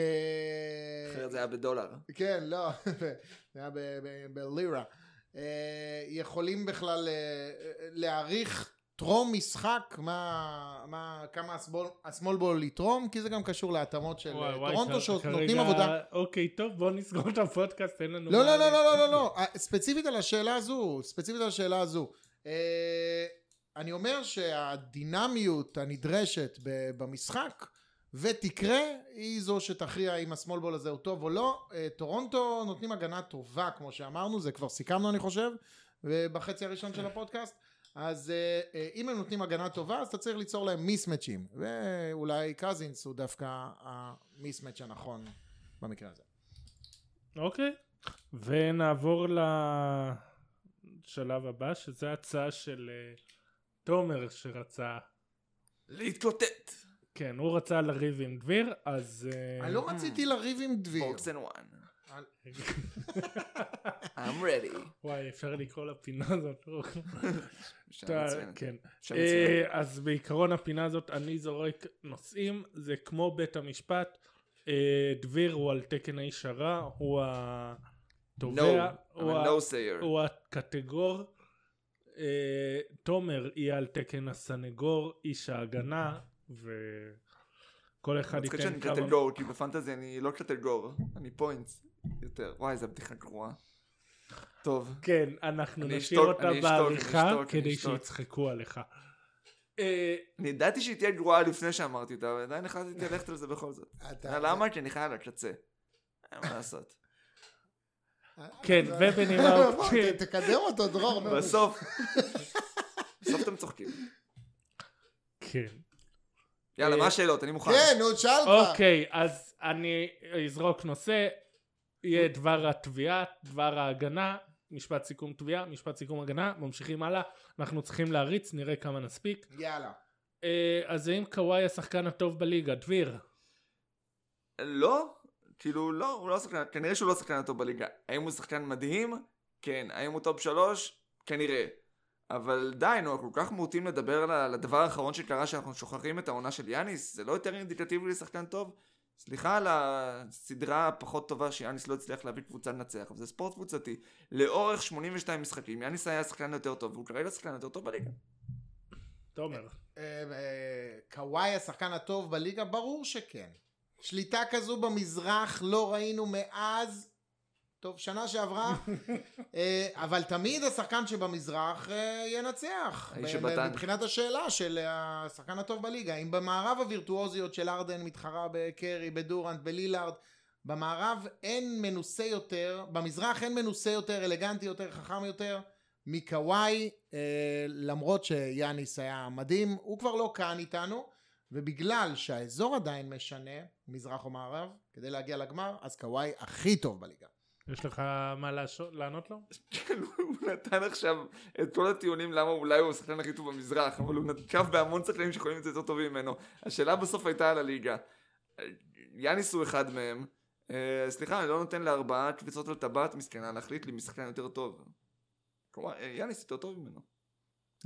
אחרת זה היה בדולר. כן, לא, זה היה ב- ב- בלירה. אה, יכולים בכלל להעריך טרום משחק, מה, מה, כמה השמאל- השמאל בול לתרום, כי זה גם קשור להתאמות של וואי, טורונטו שנותנים עבודה. אוקיי, טוב, בוא נסגור את הפודקאסט, אין לנו... לא, לא, לא, לא, לא. לא, לא, ספציפית על השאלה הזו, ספציפית על השאלה הזו. אני אומר שהדינמיות הנדרשת במשחק ותקרה היא זו שתכריע אם השמאל בול הזה הוא טוב או לא. אה, טורונטו נותנים הגנה טובה כמו שאמרנו, זה כבר סיכמנו אני חושב, בחצי הראשון של הפודקאסט. אז אה, אה, אם הם נותנים הגנה טובה אז אתה צריך ליצור להם מיסמצ'ים ואולי קזינס הוא דווקא המיסמצ' הנכון במקרה הזה. אוקיי, ונעבור לשלב הבא, שזה הצעה של תומר שרצה, להתקוטט. כן, הוא רצה לריב עם דביר, אז... אה, אני לא רציתי לריב עם דביר. box and one. I'm ready. וואי, אפשר לקרוא לפינה הזאת. לא? כן. שם אה. אז בעיקרון הפינה הזאת אני זורק נושאים, זה כמו בית המשפט. אה, דביר הוא על תקן האיש הרע, הוא התובע. הוא הקטגור. אה, תומר יהיה על תקן הסנגור, איש ההגנה, וכל אחד מצחיק ייתן שאני כמה... קטגור, כי בפנטזי אני לא קטגור, אני פוינטס יותר. וואי, זו בדיחה גרועה. טוב. כן, אנחנו נשאיר אשתוק, אותה בעריכה כדי. שיצחקו עליך. אה, אני ידעתי שהיא תהיה גרועה לפני שאמרתי אותה, אבל עדיין החלטתי ללכת על זה בכל זאת. למה? כי אני חי על הקצה. אין מה לעשות. כן, ובנימה בוא, אופטימית. תקדם אותו, דרור. בסוף, בסוף אתם צוחקים. כן. יאללה, אה, מה השאלות? אני מוכן. כן, נו, תשאל כבר. אוקיי, אז אני אזרוק נושא, יהיה דבר התביעה, דבר ההגנה, משפט סיכום תביעה, משפט סיכום הגנה, ממשיכים הלאה, אנחנו צריכים להריץ, נראה כמה נספיק. יאללה. אה, אז האם קוואי השחקן הטוב בליגה? דביר. לא, כאילו לא, הוא לא שחקן, כנראה שהוא לא שחקן הטוב בליגה. האם הוא שחקן מדהים? כן. האם הוא top שלוש? כנראה. אבל די, נו, כל כך מוטים לדבר על הדבר האחרון שקרה שאנחנו שוכחים את העונה של יאניס, זה לא יותר אינדיקטיבי לשחקן טוב? סליחה על הסדרה הפחות טובה שיאניס לא הצליח להביא קבוצה לנצח, אבל זה ספורט קבוצתי. לאורך 82 משחקים, יאניס היה השחקן יותר טוב, והוא כרגע השחקן יותר טוב בליגה. תומר. אה, אה, קוואי השחקן הטוב בליגה? ברור שכן. שליטה כזו במזרח לא ראינו מאז, טוב, שנה שעברה, אה, אבל תמיד השחקן שבמזרח אה, ינצח. מבחינת השאלה של השחקן הטוב בליגה. אם במערב הווירטואוזיות של ארדן מתחרה בקרי, בדורנט, בלילארד, במערב אין מנוסה יותר, במזרח אין מנוסה יותר, אלגנטי יותר, חכם יותר. מקוואי, אה, למרות שיאניס היה מדהים, הוא כבר לא כאן איתנו, ובגלל שהאזור עדיין משנה, מזרח או מערב, כדי להגיע לגמר, אז קוואי הכי טוב בליגה. יש לך מה לשו- לענות לו? כן, הוא נתן עכשיו את כל הטיעונים למה אולי הוא השחקן הכי טוב במזרח, אבל הוא נקב בהמון שחקנים שיכולים להיות יותר טובים ממנו. השאלה בסוף הייתה על הליגה. יאניס הוא אחד מהם. אה, סליחה, אני לא נותן לארבעה קבוצות על טבעת מסכנה להחליט לי מי שחקן יותר טוב. כלומר, אה, יאניס יותר טוב ממנו.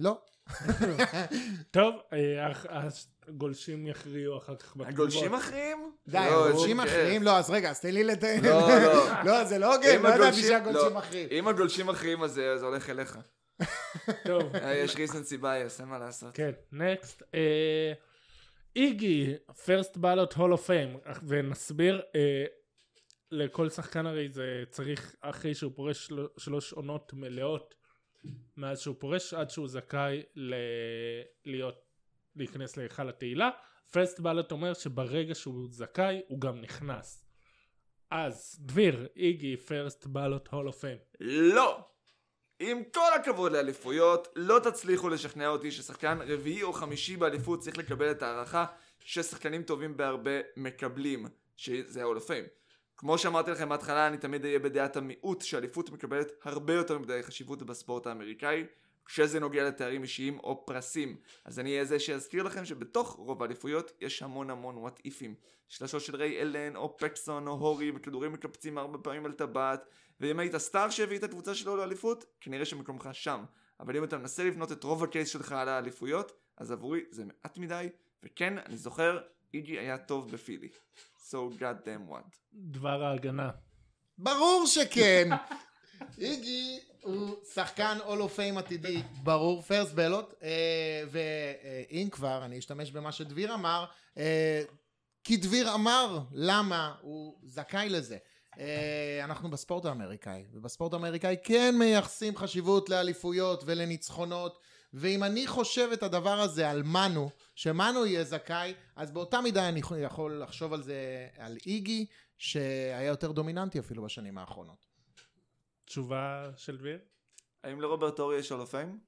לא. טוב, אה, הגולשים יכריעו אחר כך בתגובות. הגולשים אחרים? די, לא, הגולשים איזה אחרים. לא, אז רגע, אז תן לי לתאם. לא, לא. לא, זה לא הוגן, אם לא ידעתי הגולשים- שהגולשים לא. אחרים. אם הגולשים אחרים אז זה זה הולך אליך. טוב, אה, יש recency bias, אין מה לעשות. כן, next. איגי, first ballot Hall of Fame, ונסביר, אה, לכל שחקן הרי זה צריך, אחרי שהוא פורש של- שלוש עונות מלאות מאז שהוא פורש, עד שהוא זכאי ל... להיות, להיכנס להיכל התהילה. פרסט בלוט אומר שברגע שהוא זכאי, הוא גם נכנס. אז, דביר, איגי, פרסט בלוט הול אוף פיים. לא! עם כל הכבוד לאליפויות, לא תצליחו לשכנע אותי ששחקן רביעי או חמישי באליפות צריך לקבל את ההערכה ששחקנים טובים בהרבה מקבלים, שזה ה-all of fame. כמו שאמרתי לכם בהתחלה, אני תמיד אהיה בדעת המיעוט שאליפות מקבלת הרבה יותר מדי חשיבות בספורט האמריקאי, כשזה נוגע לתארים אישיים או פרסים. אז אני אהיה זה שיזכיר לכם שבתוך רוב האליפויות יש המון המון וואט איפים. שלשות של ריי אלן, או פקסון, או הורי, וכדורים מקפצים ארבע פעמים על טבעת, ואם היית סטאר שהביא את הקבוצה שלו לאליפות, כנראה שמקומך שם. אבל אם אתה מנסה לבנות את רוב הקייס שלך על האליפויות, אז עבורי זה מעט מדי, וכן, אני זוכר, איגי היה טוב בפילי. So god damn what. דבר ההגנה. ברור שכן. איגי הוא שחקן אול אוף פיים עתידי, ברור, פרסט בלוט, ואם כבר, אני אשתמש במה שדביר אמר, אה, כי דביר אמר למה הוא זכאי לזה. אה, אנחנו בספורט האמריקאי, ובספורט האמריקאי כן מייחסים חשיבות לאליפויות ולניצחונות, ואם אני חושב את הדבר הזה על מנו, שמנו יהיה זכאי, אז באותה מידה אני יכול לחשוב על זה על איגי, שהיה יותר דומיננטי אפילו בשנים האחרונות. תשובה של דביר? האם לרוברט הורי יש Hall of Fame?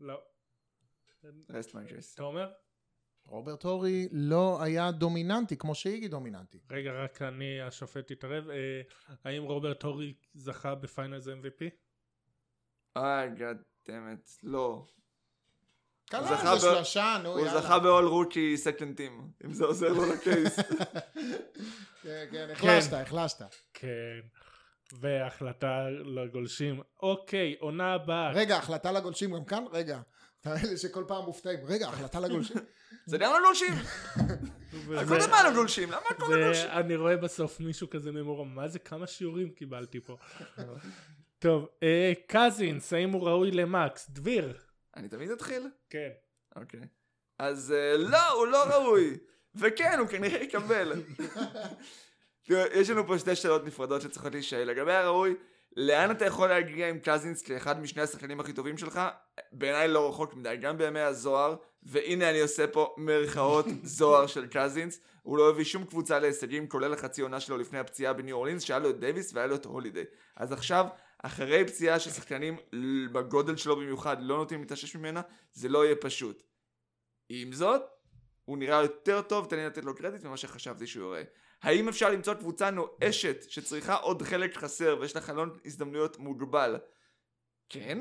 לא. תומר? רוברט הורי לא היה דומיננטי כמו שאיגי דומיננטי. רגע, רק אני, השופט יתערב. אה, האם רוברט הורי זכה ב Finals MVP? אה, damn it. לא. קלה זכה זה ב- שלושה, נו הוא יאללה. זכה ב-all rookie second team, אם זה עוזר לו לקייס. כן, כן, החלשת, החלשת. כן. והחלטה לגולשים. אוקיי, עונה הבאה. רגע, החלטה לגולשים גם כאן? רגע. אתה אלה שכל פעם מופתעים. רגע, החלטה לגולשים? זה גם לגולשים. וזה- הכל מה לגולשים? למה הכל לגולשים? ואני רואה בסוף מישהו כזה ממורם, מה זה כמה שיעורים קיבלתי פה. טוב, אה, קזינס, האם הוא ראוי למקס? דביר. אני תמיד אתחיל? כן. אוקיי. אז אה, לא, הוא לא ראוי. וכן, הוא כנראה יקבל. יש לנו פה שתי שאלות נפרדות שצריכות להישאל. לגבי הראוי, לאן אתה יכול להגיע עם קזינס כאחד משני השחקנים הכי טובים שלך? בעיניי לא רחוק מדי, גם בימי הזוהר, והנה אני עושה פה מרכאות זוהר של קזינס. הוא לא הביא שום קבוצה להישגים, כולל החצי עונה שלו לפני הפציעה בניו אורלינס, שהיה לו את דייוויס והיה לו את הולידיי. אז עכשיו, אחרי פציעה ששחקנים בגודל שלו במיוחד לא נוטים להתאושש ממנה, זה לא יהיה פשוט. עם זאת, הוא נראה יותר טוב, תן לי לתת לו קרדיט ממה שחשבתי שהוא יראה. האם אפשר למצוא קבוצה נואשת שצריכה עוד חלק חסר ויש לה חלון הזדמנויות מוגבל? כן,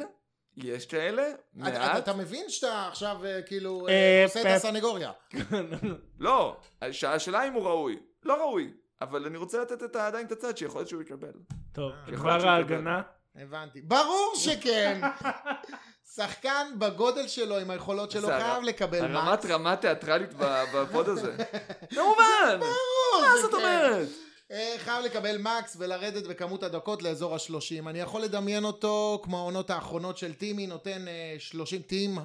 יש כאלה, אתה- מעט. אתה מבין שאתה עכשיו אה, כאילו אה, אה, עושה את. הסנגוריה. לא, השאלה אם הוא ראוי. לא ראוי. אבל אני רוצה לתת עדיין את הצד שיכול להיות שהוא יקבל. טוב, אה, שהוא ההגנה. הבנתי. ברור שכן! שחקן בגודל שלו, עם היכולות שלו, חייב לקבל הרמת max. הרמה תיאטרלית ב pod הזה. כמובן! ברור, מה זאת. אומרת? אה, חייב לקבל max ולרדת בכמות הדקות לאזור ה-30. אני יכול לדמיין אותו כמו העונות האחרונות של טימי, נותן אה, 30 טים.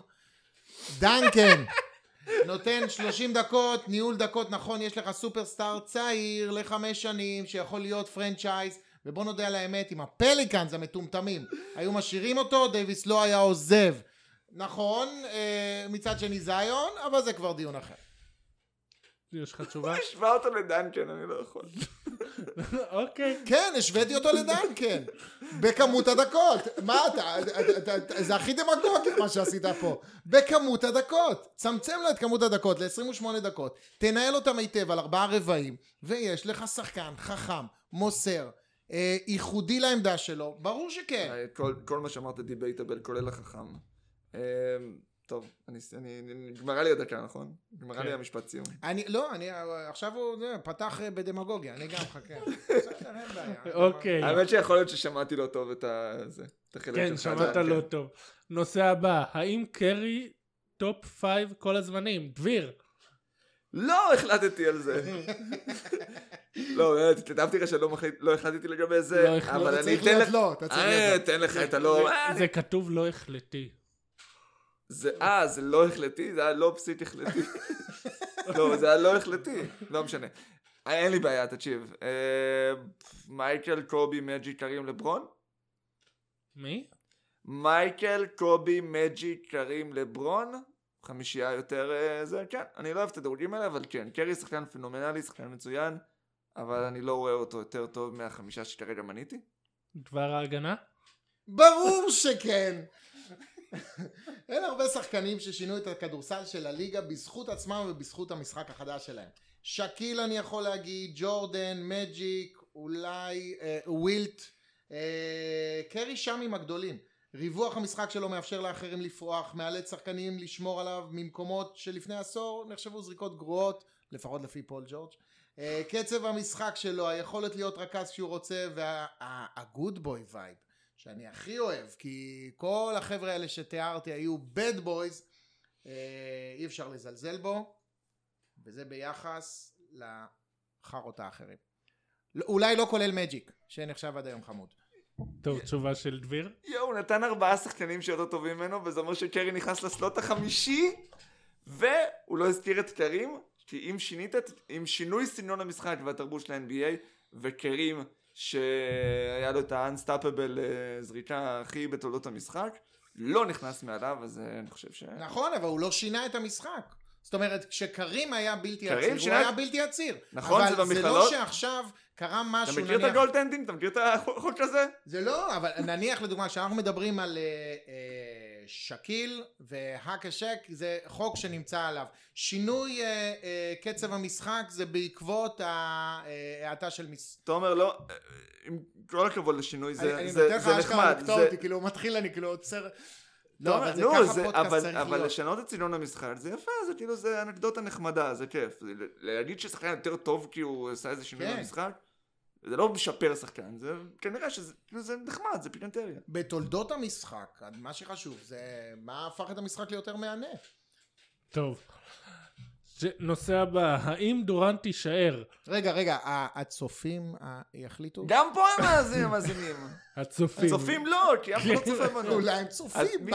דנקן! נותן 30 דקות, ניהול דקות, נכון, יש לך סופרסטאר צעיר לחמש שנים שיכול להיות franchise, ובוא נודה על האמת, עם הפליקאנס המטומטמים היו משאירים אותו, דייוויס לא היה עוזב. נכון, אה, מצד שני זיון, אבל זה כבר דיון אחר. יש לך תשובה? השווה אותו לדנקן, אני לא יכול. אוקיי. כן, השוויתי אותו לדנקן, בכמות הדקות. מה אתה- זה הכי דמגוגי מה שעשית פה. בכמות הדקות. צמצם לו את כמות הדקות ל-28 דקות, תנהל אותם היטב על ארבעה רבעים, ויש לך שחקן חכם, מוסר, אה, ייחודי לעמדה שלו? ברור שכן. אה, כל, כל מה שאמרת debatable כולל החכם. אה, טוב, אני, אני, אני, נגמרה לי הדקה, נכון? נגמרה כן. לי המשפט סיום. אני, לא, אני, עכשיו הוא זה, פתח אה, בדמגוגיה, אני גם. בסדר, אין בעיה. אוקיי. האמת שיכול להיות ששמעתי לא טוב את ה... זה, את החלק כן, שלך. שמעת כן. לא טוב. נושא הבא, האם קרי top five כל הזמנים? דביר. לא החלטתי על זה. לא, באמת, כתבתי לך שלא לא החלטתי לגבי זה, לא אבל אני אתן לך... לא, אתה צריך אה, להיות תן לך את הלא... אה, זה כתוב לא החלטי. זה, אה, זה לא החלטי? זה היה לא פסיק החלטי. לא, זה היה לא החלטי, לא משנה. אה, אין לי בעיה, תקשיב. אה, מייקל, קובי, מג'י, קרים לברון? מי? מייקל, קובי, מג'י, קרים לברון? חמישייה יותר אה, זה, כן. אני לא אוהב את הדירוגים האלה, אבל כן. קרי שחקן פנומנלי, שחקן מצוין, אבל אני לא רואה אותו יותר טוב מהחמישה שכרגע מניתי. דבר ההגנה? ברור שכן. אין הרבה שחקנים ששינו את הכדורסל של הליגה בזכות עצמם ובזכות המשחק החדש שלהם. שקיל אני יכול להגיד, ג'ורדן, מג'יק, אולי אה, ווילט, אה, קרי שם עם הגדולים. ריווח המשחק שלו מאפשר לאחרים לפרוח, מאלץ שחקנים לשמור עליו ממקומות שלפני עשור נחשבו זריקות גרועות, לפחות לפי פול ג'ורג'. אה, קצב המשחק שלו, היכולת להיות רכז כשהוא רוצה, וה good boy vibe. שאני הכי אוהב, כי כל החבר'ה האלה שתיארתי היו bad boys, אה, אי אפשר לזלזל בו, וזה ביחס לחארות האחרים. אולי לא כולל מג'יק, שנחשב עד היום חמוד. טוב, תשובה של דביר? יואו, הוא נתן ארבעה שחקנים שיותר טובים ממנו, וזה אומר שקרי נכנס לסלוט החמישי, והוא לא הזכיר את קרים, כי אם שינית, את- עם שינוי סגנון המשחק והתרבות של ה-NBA, וקרים, שהיה לו את ה-unstoppable אה, זריקה הכי בתולדות המשחק, לא נכנס מעליו, אז אה, אני חושב ש... נכון, אבל הוא לא שינה את המשחק. זאת אומרת, כשקרים היה בלתי עציר, הוא שינה- היה בלתי עציר. נכון, זה אבל זה במכללות. לא שעכשיו קרה אתה משהו, מכיר את נניח... הגולדטנדים? אתה מכיר את החוק הזה? זה לא, אבל נניח לדוגמה, כשאנחנו מדברים על אה, אה, שקיל והאקשק, זה חוק שנמצא עליו. שינוי אה, אה, קצב המשחק זה בעקבות ההאטה של מס... תומר, לא, אה, עם כל הכבוד לשינוי, אני- זה אני זה- נותן לך זה אשכרה נחמד. לקטוע זה- אותי, כאילו הוא מתחיל, אני כאילו עוצר... לא, אבל זה נו, ככה זה- פודקאסט אבל- צריך אבל להיות. לשנות את סגנון המשחק זה יפה, זה כאילו זה אנקדוטה נחמדה, זה כיף. זה- להגיד ששחקן יותר טוב כי הוא עשה איזה שינוי כן. במשחק, זה לא משפר שחקן, זה כנראה שזה כאילו זה נחמד, זה פיקנטריה. בתולדות המשחק, מה שחשוב זה מה הפך את המשחק ליותר מהנה. טוב. נושא הבא, האם דורנט תישאר? רגע, רגע, הצופים יחליטו? גם פה הם מאזינים, מאזינים. הצופים. הצופים לא, כי אף אחד לא צופה בנו. אולי הם צופים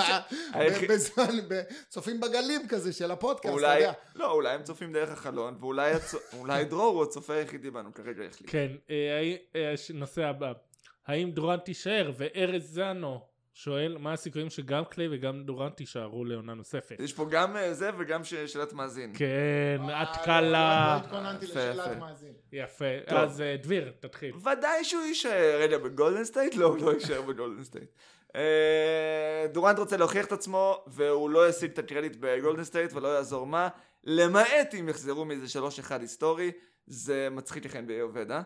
בזמן, צופים בגלים כזה של הפודקאסט, אתה יודע. לא, אולי הם צופים דרך החלון, ואולי דרור הוא הצופה היחידי בנו כרגע יחליט. כן, אה, אה, נושא הבא. האם דורנט תישאר? וארז זנו שואל מה הסיכויים שגם קליי וגם דורנט יישארו לעונה נוספת. יש פה גם אה, זה וגם ש- שאלת מאזין. כן, אה, התקלה. לא התכוננתי יפה, לשאלת יפה. מאזין. יפה. אז אה, דביר, תתחיל. ודאי שהוא יישאר. רגע, בגולדן סטייט? לא, הוא לא יישאר בגולדן סטייט. דורנט רוצה להוכיח את עצמו, והוא לא ישיג את הקרדיט בגולדן סטייט ולא יעזור מה, למעט אם יחזרו מאיזה 3-1 היסטורי, זה מצחיק לכם באי עובד, אה?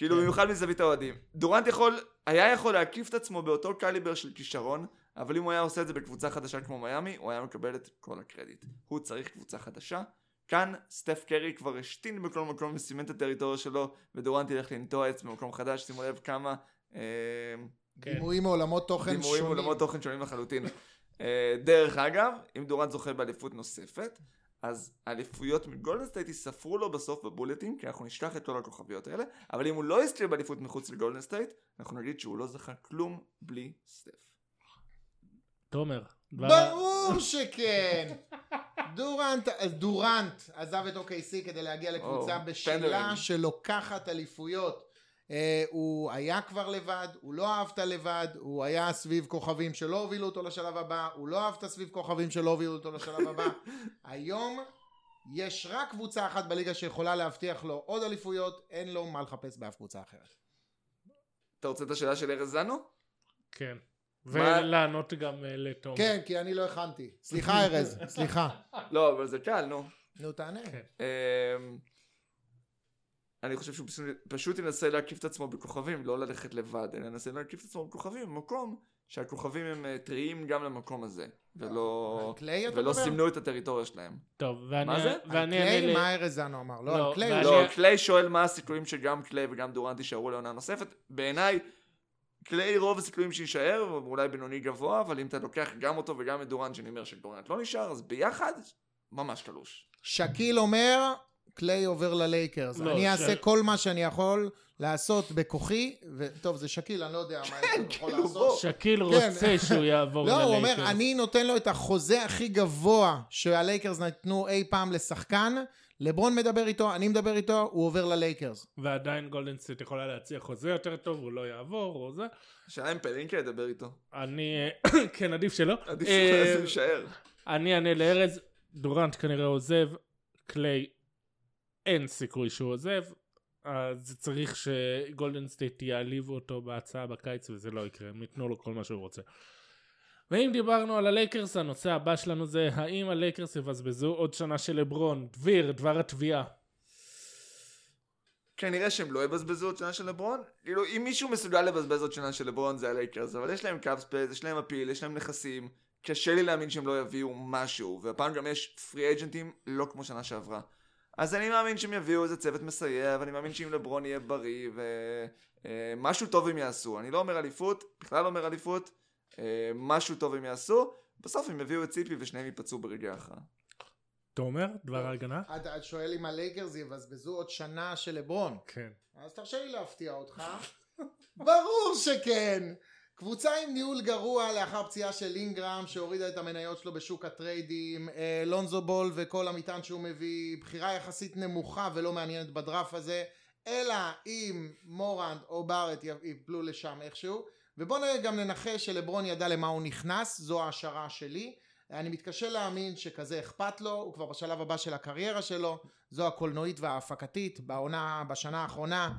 כאילו כן. במיוחד מזווית האוהדים. דורנט יכול, היה יכול להקיף את עצמו באותו קליבר של כישרון, אבל אם הוא היה עושה את זה בקבוצה חדשה כמו מיאמי, הוא היה מקבל את כל הקרדיט. הוא צריך קבוצה חדשה. כאן סטף קרי כבר השתין בכל מקום וסימן את הטריטוריה שלו, ודורנט ילך לנטוע עץ במקום חדש, שימו לב כמה אה, כן. דימויים מעולמות תוכן דימויים שונים. ועולמות תוכן שונים לחלוטין. אה, דרך אגב, אם דורנט זוכה באליפות נוספת, אז האליפויות מגולדן סטייט ייספרו לו בסוף בבולטים, כי אנחנו נשכח את כל הכוכביות האלה, אבל אם הוא לא יזכה באליפות מחוץ לגולדן סטייט, אנחנו נגיד שהוא לא זכה כלום בלי סטף. תומר. ברור שכן. דורנט, דורנט עזב את OKC כדי להגיע לקבוצה בשלה. שלוקחת אליפויות. אה, הוא היה כבר לבד, הוא לא אהב את הלבד, הוא היה סביב כוכבים שלא הובילו אותו לשלב הבא, הוא לא אהב את הסביב כוכבים שלא הובילו אותו לשלב הבא. היום יש רק קבוצה אחת בליגה שיכולה להבטיח לו עוד אליפויות, אין לו מה לחפש באף קבוצה אחרת. אתה רוצה את השאלה של ארז זנו? כן. ולענות גם אה, לתומר. כן, כי אני לא הכנתי. סליחה ארז, סליחה. לא, אבל זה קל, נו. נו תענה. אני חושב שהוא פשוט- פשוט ינסה להקיף את עצמו בכוכבים, לא ללכת לבד, אלא ינסה להקיף את עצמו בכוכבים, במקום שהכוכבים הם אה, טריים גם למקום הזה, ולא, על קליי ולא? סימנו את הטריטוריה שלהם. טוב, ואני... מה זה? על ואני קליי? אענה ל- מה ארז זנו אמר? לא, לא, על קליי. לא, קליי שואל מה הסיכויים שגם קליי וגם דורנט יישארו לעונה נוספת. בעיניי, קליי רוב הסיכויים שיישאר, אולי בינוני גבוה, אבל אם אתה לוקח גם אותו וגם את דורנט, שאני אומר שדורנט לא נשאר, אז ביחד, ממש קלוש. שקיל אומר, קליי עובר ללייקרס. לא, אני ש- אעשה כל מה שאני יכול לעשות בכוחי, וטוב, זה שקיל, אני לא יודע מה הוא יכול כאילו, לעשות. בוא. שקיל כן. רוצה שהוא יעבור לא, הוא ללייקרס. אומר, אני נותן לו את החוזה הכי גבוה שהלייקרס נתנו אי פעם לשחקן, לברון מדבר איתו, אני מדבר איתו, הוא עובר ללייקרס. ועדיין גולדן סטייט יכולה להציע חוזה יותר טוב, הוא לא יעבור, או זה. השאלה אם פלינקה ידבר איתו. אני... כן, עדיף שלא. עדיף אה, שהוא יישאר. אני אענה לארז, דורנט כנראה עוזב, קליי אין סיכוי שהוא עוזב, אז צריך שגולדן סטייט יעליבו אותו בהצעה בקיץ וזה לא יקרה, הם ייתנו לו כל מה שהוא רוצה. ואם דיברנו על הלייקרס, הנושא הבא שלנו זה האם הלייקרס יבזבזו עוד שנה של לברון? דביר, דבר התביעה. כנראה שהם לא יבזבזו עוד שנה של לברון. כאילו, אם מישהו מסוגל לבזבז עוד שנה של לברון זה הלייקרס, אבל יש להם cap space, יש להם appeal, יש להם נכסים. קשה לי להאמין שהם לא יביאו משהו, והפעם גם יש פרי אג'נטים לא כמו שנה שעברה. אז אני מאמין שהם יביאו איזה צוות מסייע, ואני מאמין שאם לברון יהיה בריא, ומשהו טוב הם יעשו. אני לא אומר אליפות, בכלל לא אומר אליפות, אה, משהו טוב הם יעשו, בסוף הם יביאו את ציפי ושניהם ייפצעו ברגעי ההכרעה. תומר, דבר ההגנה? אתה את שואל אם הלייקרס יבזבזו עוד שנה של לברון. כן. אז תרשה לי להפתיע אותך. ברור שכן. קבוצה עם ניהול גרוע לאחר פציעה של לינגרם שהורידה את המניות שלו בשוק הטריידים, אה, לונזו בול וכל המטען שהוא מביא, בחירה יחסית נמוכה ולא מעניינת בדראפ הזה, אלא אם מורנד או בארט יפלו לשם איכשהו. ובואו גם ננחש שלברון ידע למה הוא נכנס, זו ההשערה שלי. אני מתקשה להאמין שכזה אכפת לו, הוא כבר בשלב הבא של הקריירה שלו, זו הקולנועית וההפקתית, בעונה, בשנה האחרונה,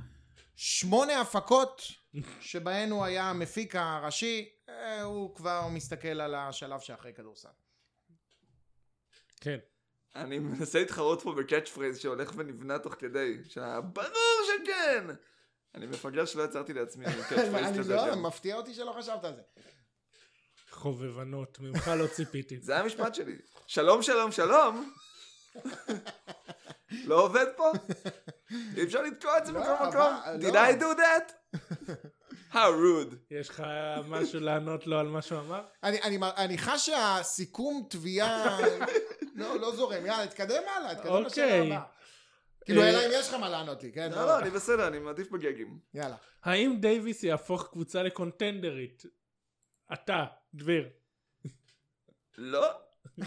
שמונה הפקות שבהן הוא היה המפיק הראשי, אה, הוא כבר מסתכל על השלב שאחרי כדורסל. כן. אני מנסה להתחרות פה ב catch phrase שהולך ונבנה תוך כדי, שברור שכן! אני מפגר שלא יצרתי לעצמי catch phrase אני כזה לא. מפתיע אותי שלא חשבת על זה. חובבנות, ממך לא ציפיתי. זה המשפט שלי. שלום שלום שלום! לא עובד פה? אי אפשר לתקוע את זה לא, בכל מקום? לא. Did I do that? How rude. יש לך משהו לענות לו על מה שהוא אמר? אני, אני, אני חש שהסיכום תביעה לא, לא זורם, יאללה, תתקדם הלאה, תתקדם אוקיי. לשאלה הבאה. כאילו, אה, אלא אם יש לך מה לענות לי, כן? לא, לא, אני בסדר, אני מעדיף בגגים. יאללה. האם דייוויס יהפוך קבוצה לקונטנדרית? אתה, דביר. לא?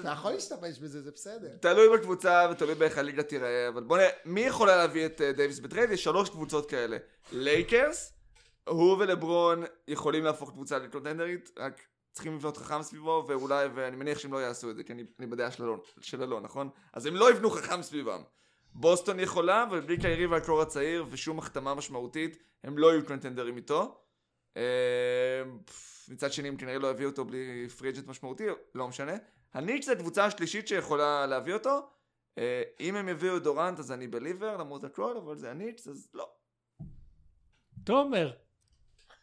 אתה יכול להשתמש בזה, זה בסדר. תלוי בקבוצה ותלוי באיך הליגה תיראה, אבל בוא נראה, מי יכולה להביא את אה, דייוויס ב trade? יש שלוש קבוצות כאלה. לייקרס, הוא ולברון יכולים להפוך קבוצה לקונטנדרית, רק צריכים לבנות חכם סביבו, ואולי, ואני מניח שהם לא יעשו את זה, כי אני, אני בדעה של אלון, של אלון, נכון? אז הם לא יבנו חכם סביבם. בוסטון יכולה, אבל בלי קיירי וה core הצעיר ושום החתמה משמעותית, הם לא יהיו קונטנדרים איתו. אה, מצד שני, הם כנראה לא יביאו אותו בלי פריג'ט משמעותי, לא משנה. הניקס זה הקבוצה השלישית שיכולה להביא אותו. אה, אם הם יביאו את דורנט אז אני believer למרות הכל, אבל זה הניקס אז לא. תומר.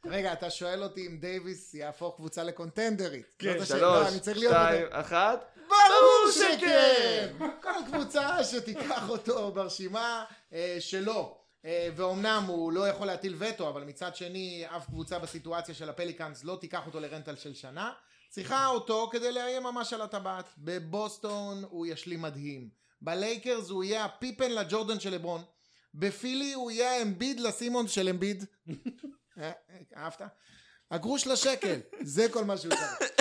רגע, אתה שואל אותי אם דייוויס יהפוך קבוצה לקונטנדרית. כן, שלוש, שתיים. אחת. ברור שכן! שכן! כל קבוצה שתיקח אותו ברשימה אה, שלו. אה, ואומנם הוא לא יכול להטיל וטו, אבל מצד שני, אף קבוצה בסיטואציה של הפליקאנס לא תיקח אותו ל rental של שנה. צריכה אותו כדי לאיים ממש על הטבעת. בבוסטון הוא ישלים מדהים. בלייקרס הוא יהיה הפיפן לג'ורדן של לברון. בפילי הוא יהיה האמביד לסימון של אמביד. אה, אה, אהבת? הגרוש לשקל, זה כל מה שהוא צריך.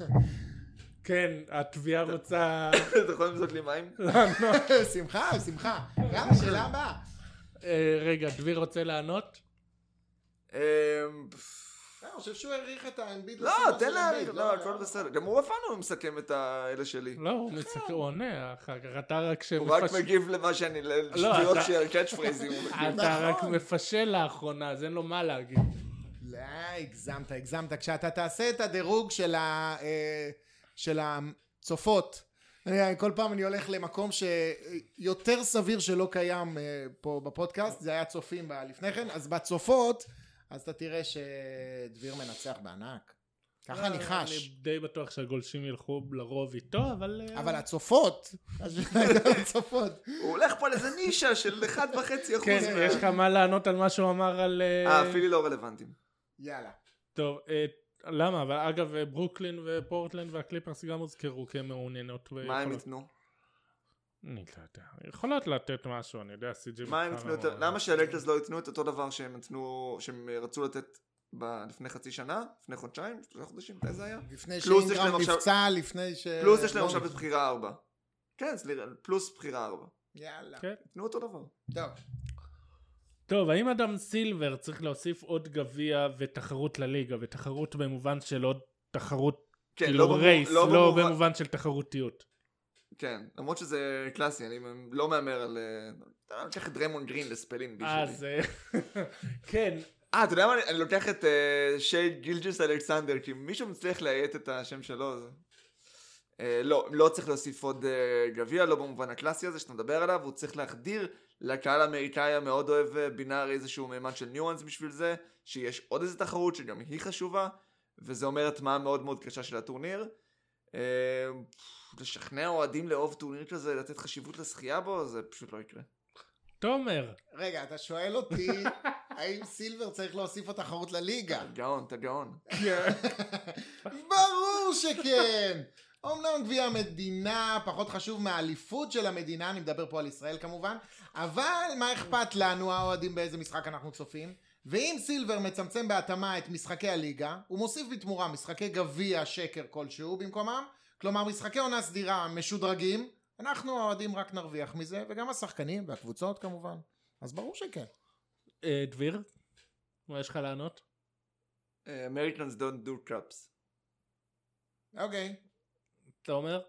כן, התביעה רוצה אתה יכול למזוג לי מים? לענות. שמחה, שמחה. יאללה, שאלה הבאה. אה, רגע, דביר רוצה לענות? אמ, לא, אני חושב שהוא העריך את האמביד. לא, תן להעריך, לא, הכל בסדר. גם הוא אף פעם לא מסכם את האלה שלי. לא, הוא מסתכל, הוא עונה אחר כך, אתה רק הוא רק מגיב למה שאני, לא, לשטויות של קאץ' פרייזים. הוא. אתה רק נכון. מפשל לאחרונה, אז אין לו מה להגיד. לא, הגזמת, הגזמת. כשאתה תעשה את הדירוג של ה... אה, של הצופות. אני, כל פעם אני הולך למקום שיותר סביר שלא קיים אה, פה בפודקאסט, זה היה צופים לפני כן, אז בצופות, אז אתה תראה שדביר מנצח בענק. ככה אני אני חש. די בטוח שהגולשים ילכו לרוב איתו, אבל... אה, אבל הצופות, הצופות. הוא הולך פה על איזה נישה של 1.5 אחוז. כן, יש לך מה לענות על מה שהוא אמר על... אה, אה, פילי לא רלוונטיים. יאללה. טוב, אה, למה? אבל אגב, ברוקלין ופורטלנד והקליפרס גם הוזכרו כמעוניינות. מה הם ייתנו? אני לא יודע. יכולות לתת משהו, אני יודע, סי.ג'י. מה הם ייתנו יותר? למה שהלקטרס לא ייתנו את אותו דבר שהם נתנו, שהם רצו לתת ב- לפני חצי שנה? לפני חודשיים? שלושה חודשים? מתי זה היה? לפני שאינגרם נפצע, לפני ש... פלוס יש להם לא עכשיו את. בחירה ארבע. כן, סליחה, פלוס בחירה ארבע. יאללה. כן. תנו אותו דבר. טוב. טוב, האם אדם סילבר צריך להוסיף עוד גביע ותחרות לליגה, ותחרות במובן של עוד תחרות, כן, כאילו במוב- רייס, לא במובן- במובן של תחרותיות. כן, למרות שזה קלאסי, אני לא מהמר על... אתה לוקח את דרמון גרין לספלין בשבילי. אז אה, כן, אה, אתה יודע מה? אני- לוקח את אה, שייד גילג'ס אלכסנדר, כי מישהו מצליח לאיית את השם שלו, זה... לא, לא צריך להוסיף עוד אה, גביע, לא במובן הקלאסי הזה שאתה מדבר עליו, הוא צריך להחדיר לקהל האמריקאי המאוד אוהב אה, בינארי איזשהו מימד של ניואנס בשביל זה, שיש עוד איזה תחרות שגם היא חשובה, וזה אומר הטמעה מאוד מאוד קשה של הטורניר. אה, לשכנע אוהדים לאהוב טורניר כזה, לתת חשיבות לזכייה בו, זה פשוט לא יקרה. תומר, רגע, אתה שואל אותי, האם סילבר צריך להוסיף עוד תחרות לליגה? גאון, אתה גאון. ברור שכן! אמנם גביע המדינה פחות חשוב מהאליפות של המדינה, אני מדבר פה על ישראל כמובן, אבל מה אכפת לנו האוהדים באיזה משחק אנחנו צופים? ואם סילבר מצמצם בהתאמה את משחקי הליגה, הוא מוסיף בתמורה משחקי גביע שקר כלשהו במקומם, כלומר משחקי עונה סדירה משודרגים, אנחנו האוהדים רק נרוויח מזה, וגם השחקנים והקבוצות כמובן. אז ברור שכן. אה, דביר, מה יש לך לענות? אה, Americans don't do cups. אוקיי. תומר?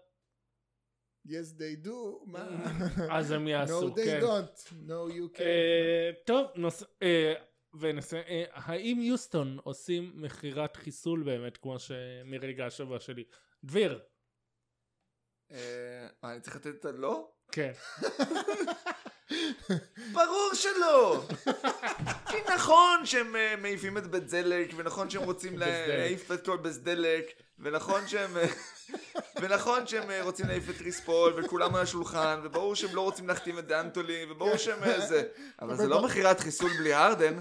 yes they do, מה? אז הם יעשו, no they כן. don't, no you can. אה, טוב, נוס... אה, אה, האם יוסטון עושים מכירת חיסול באמת, כמו שמרגע השבוע שלי? דביר, מה, אני צריך לתת את הלא? כן. ברור שלא! כי נכון שהם מעיפים את בית זלק, ונכון שהם רוצים. להעיף את כל בסדלק, ונכון שהם... אה, ונכון שהם אה, רוצים להעיף את קריס פול, וכולם על השולחן, וברור שהם לא רוצים להחתים את דאנטוני, וברור שהם אה, זה. אבל זה לא מכירת חיסול בלי הרדן,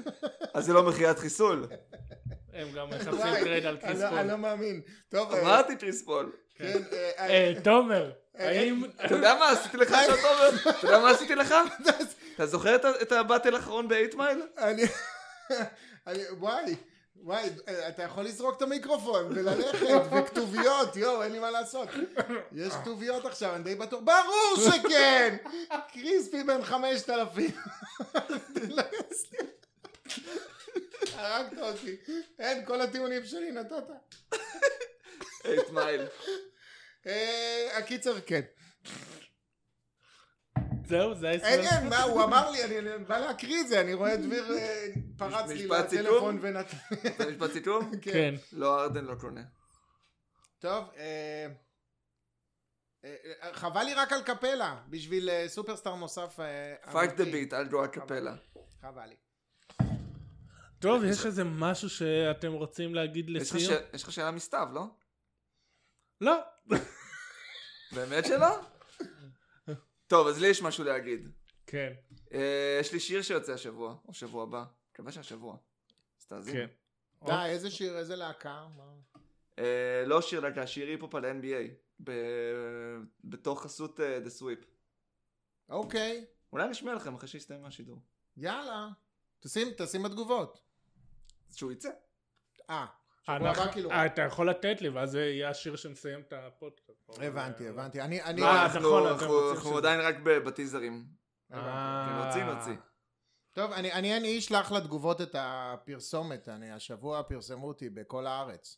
אז זה לא מכירת חיסול. הם גם מחפשים trade על קריס לא- פול. אני לא מאמין. טוב, אה, אמרתי קריס פול. כן, אה, אה, תומר, האם... אתה יודע מה עשיתי לך עכשיו, תומר? אתה יודע מה עשיתי לך? אתה זוכר את ה battle האחרון ב Eight Mile? אני... אני... וואי. וואי, אה, אתה יכול לזרוק את המיקרופון וללכת, וכתוביות, יואו, אין לי מה לעשות. יש כתוביות עכשיו, אני די בטוח. ברור שכן! קריספי בן חמשת אלפים. הרגת אותי. אין, כל הטיעונים שלי נתת. אייט מייל. אה, הקיצר, כן. זהו, זה ההסבר? אין, מה, הוא אמר לי, אני בא להקריא את זה, אני רואה את דביר אה, פרץ לי? לטלפון ונתן... זה משפט סיכום? כן. לא ארדן לא קונה. טוב, אה, אה, חבל לי רק על קפלה, בשביל סופרסטאר נוסף. פייט דה. ביט, אל גו הקפלה. חבל לי. טוב, יש איזה משהו שאתם רוצים להגיד לסיום? יש לך שאלה מסתיו, לא? לא. באמת שלא? טוב, אז לי יש משהו להגיד. כן, אה, יש לי שיר שיוצא השבוע, או שבוע הבא. מקווה שהשבוע. אז תאזין. כן. די, איזה שיר, איזה להקה? מה? אה, לא שיר להקה, שיר היפ-הופ על NBA. ב- בתוך חסות אה, The Sweep. אוקיי, אולי נשמיע לכם אחרי שיסתיים השידור. יאללה. תשים, תשים בתגובות. שהוא יצא. אה, אה, אתה יכול לתת לי, ואז זה יהיה השיר שמסיים את הפודקאסט. הבנתי, הבנתי. אני, אני... לא, אה, אנחנו- נכון, עדיין רק ב- בטיזרים. כן, נוציא, נוציא. טוב, אני, אני, אני אשלח לתגובות את הפרסומת, אני השבוע פרסמו אותי בכל הארץ.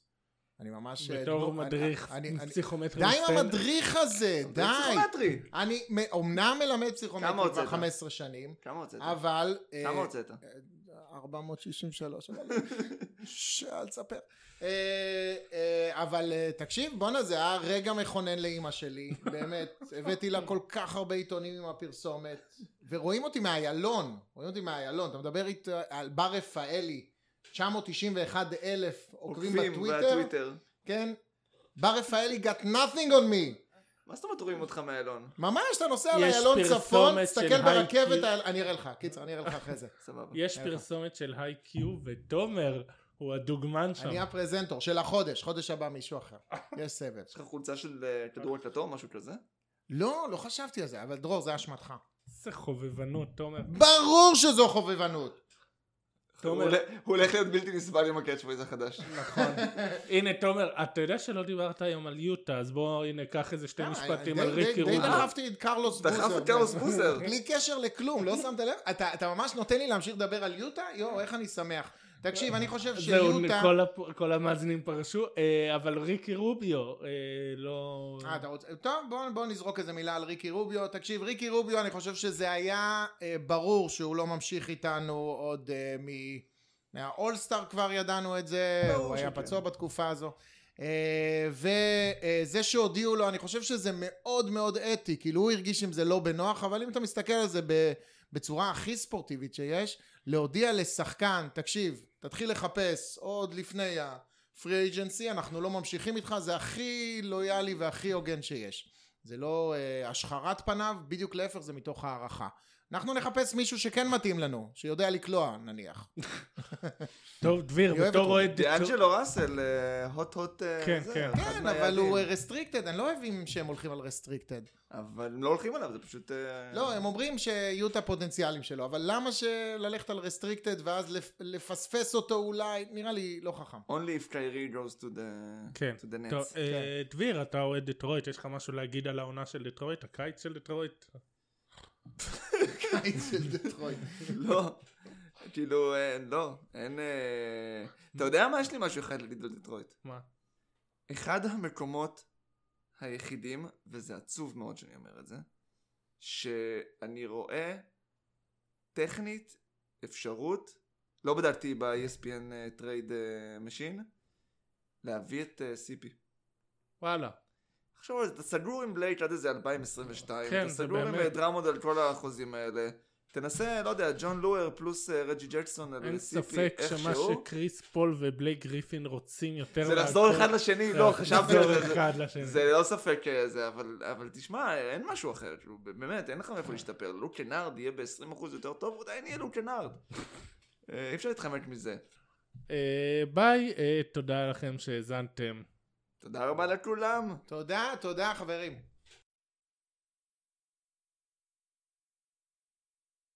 אני ממש... בתור דמו- מדריך אני, אני, פסיכומטרי די עם. המדריך הזה, די. פסיכומטרי. אני אומנם מלמד פסיכומטרי כבר הוצאת? 15 שנים, כמה הוצאת? אבל... אה, כמה הוצאת? 463, אבל... ש- אל תספר. אה, אה, אבל אה, תקשיב, בואנה, זה היה רגע מכונן לאימא שלי, באמת. הבאתי לה כל כך הרבה עיתונים עם הפרסומת, ורואים אותי מהאיילון, רואים אותי מהאיילון, אתה מדבר איתה על בר רפאלי, 991 אלף עוקבים בטוויטר. כן? בר רפאלי got nothing on me. מה זאת אומרת רואים אותך מאלון? ממש, אתה נוסע לאיילון צפון, תסתכל של ברכבת, היי-קיו. אני אראה לך, קיצר, אני אראה לך אחרי זה. סבבה. יש. פרסומת של היי קיו ותומר הוא הדוגמן שם. אני הפרזנטור של החודש, חודש הבא מישהו אחר. יש סבב. יש לך חולצה של אה, כדור הקלטור, משהו כזה? לא, לא חשבתי על זה, אבל דרור, זה אשמתך. איזה חובבנות תומר. ברור שזו חובבנות. תומר. הוא הולך- להיות בלתי נסבל עם הקאץ' ווייז החדש. נכון. הנה תומר, אתה יודע שלא דיברת היום על יוטה, אז בוא הנה קח איזה שתי משפטים די- על די- ריקי די רוביו. דחפתי את קרלוס דחף בוזר. את קרלוס בוזר. בלי קשר לכלום, לא שמת לב? אתה אתה ממש נותן לי להמשיך לדבר על יוטה? יואו, איך אני שמח. תקשיב, אני חושב זהו, שיוטה... כל הפ- כל המאזינים פרשו, אה, אבל ריקי רוביו, אה, לא... אה, אתה רוצה... טוב, בוא, בוא נזרוק איזה מילה על ריקי רוביו. תקשיב, ריקי רוביו, אני חושב שזה היה אה, ברור שהוא לא ממשיך איתנו עוד מ... מהאולסטאר כבר ידענו את זה, הוא היה. פצוע בתקופה הזו. וזה שהודיעו לו, אני חושב שזה מאוד מאוד אתי, כאילו הוא הרגיש עם זה לא בנוח, אבל אם אתה מסתכל על זה ב- בצורה הכי ספורטיבית שיש, להודיע לשחקן, תקשיב, תתחיל לחפש עוד לפני ה free agency, אנחנו לא ממשיכים איתך, זה הכי לויאלי והכי הוגן שיש. זה לא אה, השחרת פניו, בדיוק להפך, זה מתוך הערכה. אנחנו נחפש מישהו שכן מתאים לנו, שיודע לקלוע נניח. טוב, דביר, אני אוהב בתור. אוהד... דיאנג'לו ראסל, אה, הוט הוט... אה, כן, כן. כן, אבל. הוא restricted, אני לא אוהבים שהם הולכים על restricted. אבל הם לא הולכים עליו, זה פשוט... אה, לא, הם אומרים שיהיו את הפוטנציאלים שלו, אבל למה שללכת על restricted ואז לפ- לפספס אותו אולי, נראה לי לא חכם. Only if Kyrie goes to the, כן, to the Nets. אה, דביר, אתה אוהד דטרויט, יש לך משהו להגיד על העונה של דטרויט, הקיץ של דטרויט? קיץ של דטרויט. לא, כאילו, אה, לא, אין... אה, אתה יודע מה? יש לי משהו אחד להגיד על דטרויט. מה? אחד המקומות היחידים, וזה עצוב מאוד שאני אומר את זה, שאני רואה טכנית אפשרות, לא בדקתי ב-ESPN טרייד משין, להביא את אה, סיפי. וואלה. עכשיו אתה סגור עם בלייק עד איזה 2022, כן, אתה זה סגור עם. אה, דרמוד על כל החוזים האלה. תנסה, לא יודע, ג'ון לואר פלוס אה, רג'י ג'קסון על אין סיפי ספק שמה איכשהו. שקריס פול ובלייק גריפין רוצים יותר זה לחזור אחד לשני, לא, חשבתי על זה. זה לא ספק אה, זה, אבל, אבל תשמע, אין משהו אחר, כאילו, באמת, אין לך מאיפה להשתפר. לוק קנארד יהיה ב-20% יותר טוב, הוא עדיין יהיה לוק קנארד. אי אפשר להתחמק מזה. ביי, תודה לכם שהאזנתם. תודה רבה לכולם. תודה, תודה חברים.